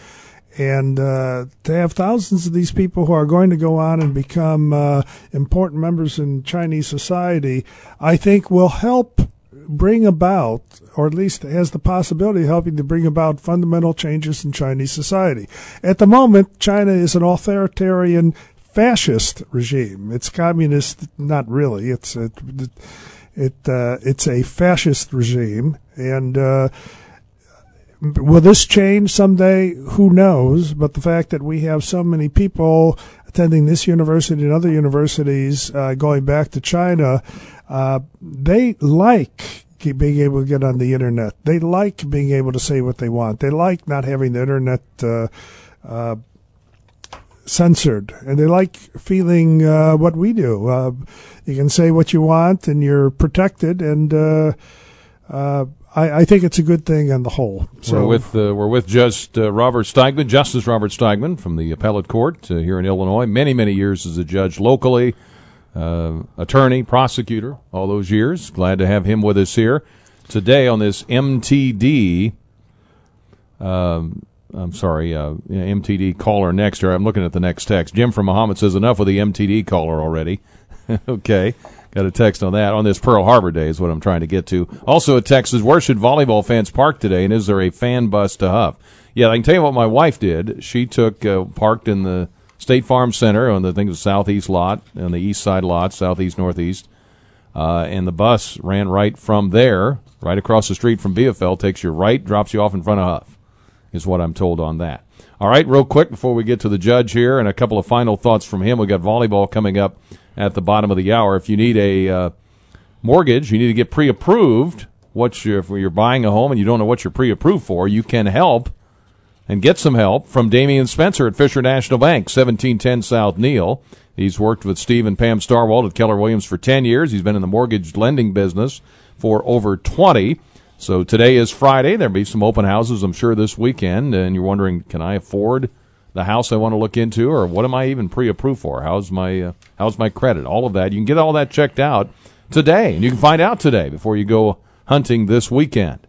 And uh, to have thousands of these people who are going to go on and become uh, important members in Chinese society, I think will help bring about, or at least has the possibility of helping to bring about fundamental changes in Chinese society. At the moment, China is an authoritarian fascist regime. It's communist, not really. It's it, it uh, it's a fascist regime, and uh, will this change someday? Who knows? But the fact that we have so many people attending this university and other universities uh, going back to China, uh, they like being able to get on the internet. They like being able to say what they want. They like not having the internet uh, uh, censored, and they like feeling uh, what we do. Uh, you can say what you want, and you're protected. And uh, I, I, think it's a good thing on the whole. So we're with we're with Just Robert Steigmann, Justice Robert Steigmann from the Appellate Court here in Illinois. Many many years as a judge locally. Uh, attorney, prosecutor, all those years. Glad to have him with us here today on this MTD. Um, I'm sorry, uh, MTD caller next here. I'm looking at the next text. Jim from Mahomet says enough with the MTD caller already. okay, got a text on that on this Pearl Harbor Day is what I'm trying to get to. Also, a text says where should volleyball fans park today, and is there a fan bus to Huff? Yeah, I can tell you what my wife did. She took uh, parked in the State Farm Center on the things southeast lot on the east side lot, southeast northeast, uh, and the bus ran right from there, right across the street from BFL, takes you right, drops you off in front of Huff, is what I'm told on that. All right, real quick before we get to the judge here, and a couple of final thoughts from him. We got volleyball coming up at the bottom of the hour. If you need a uh, mortgage, you need to get pre-approved. What you, if you're buying a home and you don't know what you're pre-approved for, you can help and get some help from Damian Spencer at Fisher National Bank, 1710 South Neil. He's worked with Steve and Pam Starwalt at Keller Williams for 10 years. He's been in the mortgage lending business for over 20. So today is Friday. There'll be some open houses, I'm sure, this weekend. And you're wondering, can I afford the house I want to look into, or what am I even pre-approved for? How's my uh, how's my credit? All of that. You can get all that checked out today, and you can find out today before you go hunting this weekend.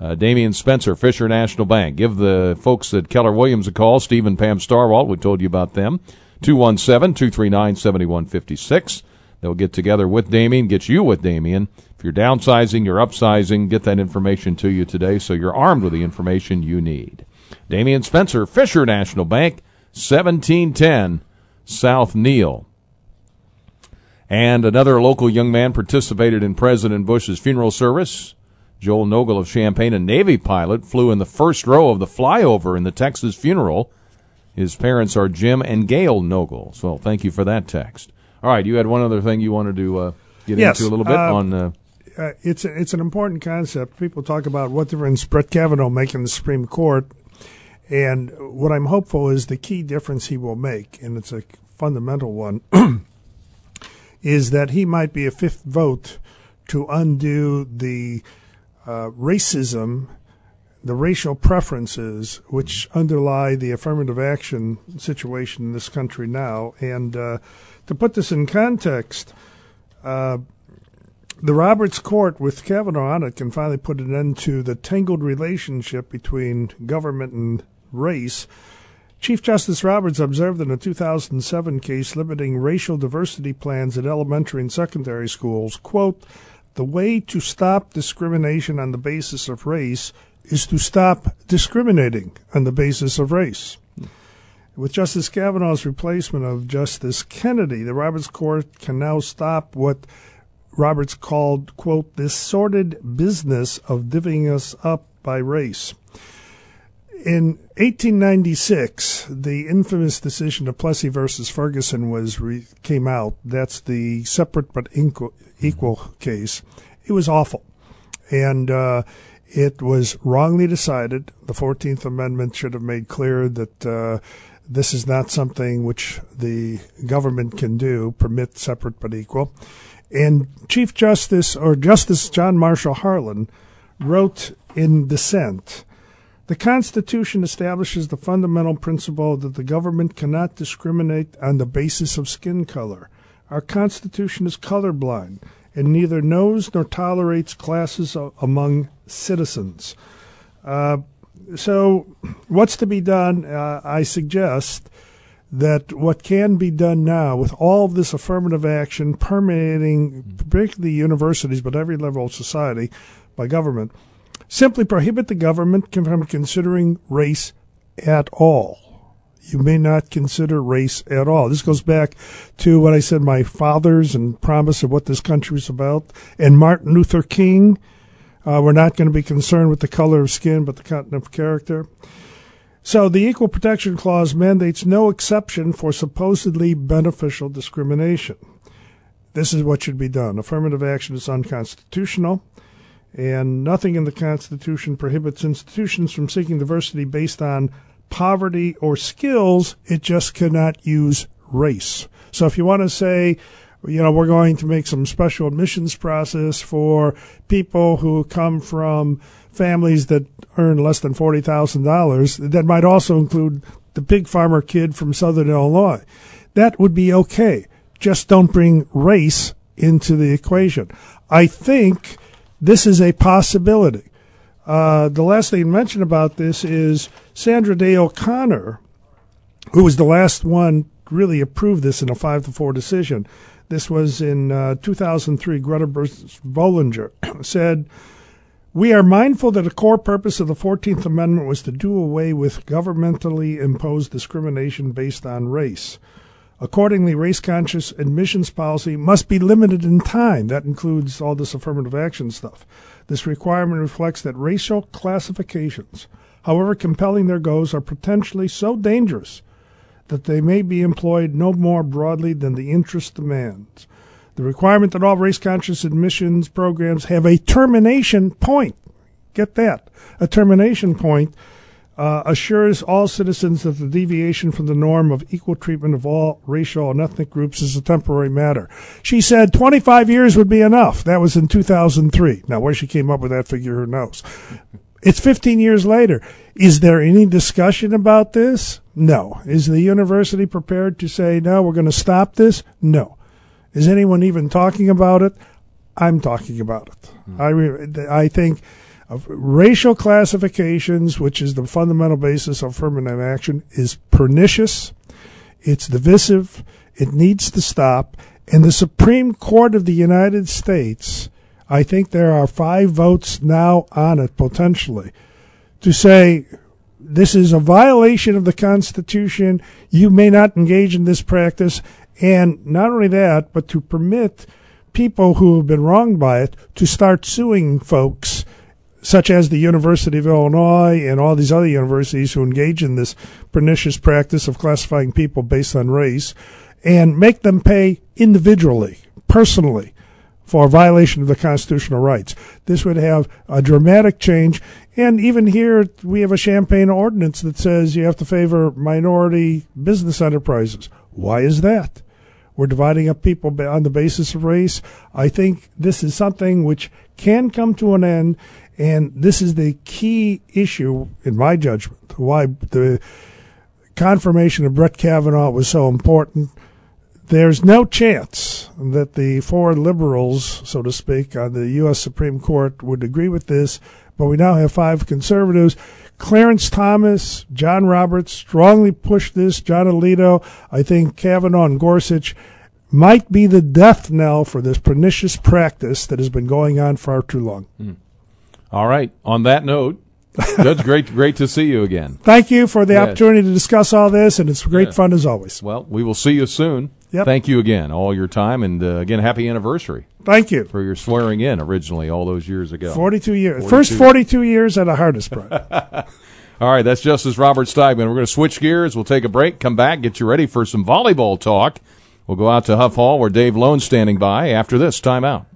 Uh, Damian Spencer, Fisher National Bank. Give the folks at Keller Williams a call. Stephen Pam Starwalt, we told you about them. 217 239 7156. They'll get together with Damian, get you with Damian. If you're downsizing, you're upsizing, get that information to you today so you're armed with the information you need. Damian Spencer, Fisher National Bank, 1710 South Neil. And another local young man participated in President Bush's funeral service. Joel Nogle of Champaign, a Navy pilot, flew in the first row of the flyover in the Texas funeral. His parents are Jim and Gail Nogle. So thank you for that text. All right, you had one other thing you wanted to uh, get Yes, into a little bit uh, on. Uh, uh, it's a, it's an important concept. People talk about what difference Brett Kavanaugh making the Supreme Court, and what I'm hopeful is the key difference he will make, and it's a fundamental one, is that he might be a fifth vote to undo the uh, racism, the racial preferences which underlie the affirmative action situation in this country now. And uh, to put this in context, uh, the Roberts Court with Kavanaugh on it can finally put an end to the tangled relationship between government and race. Chief Justice Roberts observed in a 2007 case limiting racial diversity plans at elementary and secondary schools, quote, the way to stop discrimination on the basis of race is to stop discriminating on the basis of race. With Justice Kavanaugh's replacement of Justice Kennedy, the Roberts Court can now stop what Roberts called, quote, this sordid business of divvying us up by race. In 1896, the infamous decision of Plessy versus Ferguson was re- came out. That's the separate but equal, case. It was awful, and uh, it was wrongly decided. The Fourteenth Amendment should have made clear that uh, this is not something which the government can do, permit separate but equal. And Chief Justice or Justice John Marshall Harlan wrote in dissent. The Constitution establishes the fundamental principle that the government cannot discriminate on the basis of skin color. Our Constitution is colorblind and neither knows nor tolerates classes among citizens. Uh, so, what's to be done? Uh, I suggest that what can be done now with all of this affirmative action permeating, particularly universities, but every level of society by government, simply prohibit the government from considering race at all. You may not consider race at all. This goes back to what I said, my fathers and promise of what this country was about. And Martin Luther King, uh, we're not going to be concerned with the color of skin, but the content of character. So the Equal Protection Clause mandates no exception for supposedly beneficial discrimination. This is what should be done. Affirmative action is unconstitutional, and nothing in the Constitution prohibits institutions from seeking diversity based on poverty or skills. It just cannot use race. So if you want to say, you know, we're going to make some special admissions process for people who come from families that earn less than forty thousand dollars. That might also include the pig farmer kid from Southern Illinois. That would be okay. Just don't bring race into the equation. I think this is a possibility. Uh, the last thing to mention about this is Sandra Day O'Connor, who was the last one really approved this in a five to four decision. This was in uh, 2003. Grutter Bollinger said, "We are mindful that a core purpose of the 14th Amendment was to do away with governmentally imposed discrimination based on race." Accordingly, race conscious admissions policy must be limited in time. That includes all this affirmative action stuff. This requirement reflects that racial classifications, however compelling their goals, are potentially so dangerous that they may be employed no more broadly than the interest demands. The requirement that all race conscious admissions programs have a termination point. Get that. A termination point uh, assures all citizens that the deviation from the norm of equal treatment of all racial and ethnic groups is a temporary matter. She said 25 years would be enough. That was in 2003. Now, where she came up with that figure, who knows? It's 15 years later. Is there any discussion about this? No. Is the university prepared to say, no, we're going to stop this? No. Is anyone even talking about it? I'm talking about it. I, re- I think of racial classifications, which is the fundamental basis of affirmative action, is pernicious. It's divisive. It needs to stop. And the Supreme Court of the United States, I think there are five votes now on it potentially to say this is a violation of the Constitution. You may not engage in this practice. And not only that, but to permit people who have been wronged by it to start suing folks such as the University of Illinois and all these other universities who engage in this pernicious practice of classifying people based on race and make them pay individually, personally, for a violation of the constitutional rights. This would have a dramatic change. And even here, we have a Champaign ordinance that says you have to favor minority business enterprises. Why is that? We're dividing up people on the basis of race. I think this is something which can come to an end. And this is the key issue, in my judgment, why the confirmation of Brett Kavanaugh was so important. There's no chance that the four liberals, so to speak, on the U.S. Supreme Court would agree with this, but we now have five conservatives. Clarence Thomas, John Roberts strongly pushed this. John Alito, I think Kavanaugh and Gorsuch might be the death knell for this pernicious practice that has been going on far too long. Mm. All right. On that note, Judge, great, great to see you again. Thank you for the yes. opportunity to discuss all this, and it's great fun as always. Well, we will see you soon. Yep. Thank you again, all your time, and uh, again, happy anniversary. Thank you for your swearing in originally all those years ago. Forty-two years, 42. first forty-two years at a hardest part. all right, that's Justice Robert Steigmann. We're going to switch gears. We'll take a break, come back, get you ready for some volleyball talk. We'll go out to Huff Hall where Dave Loane's standing by after this timeout.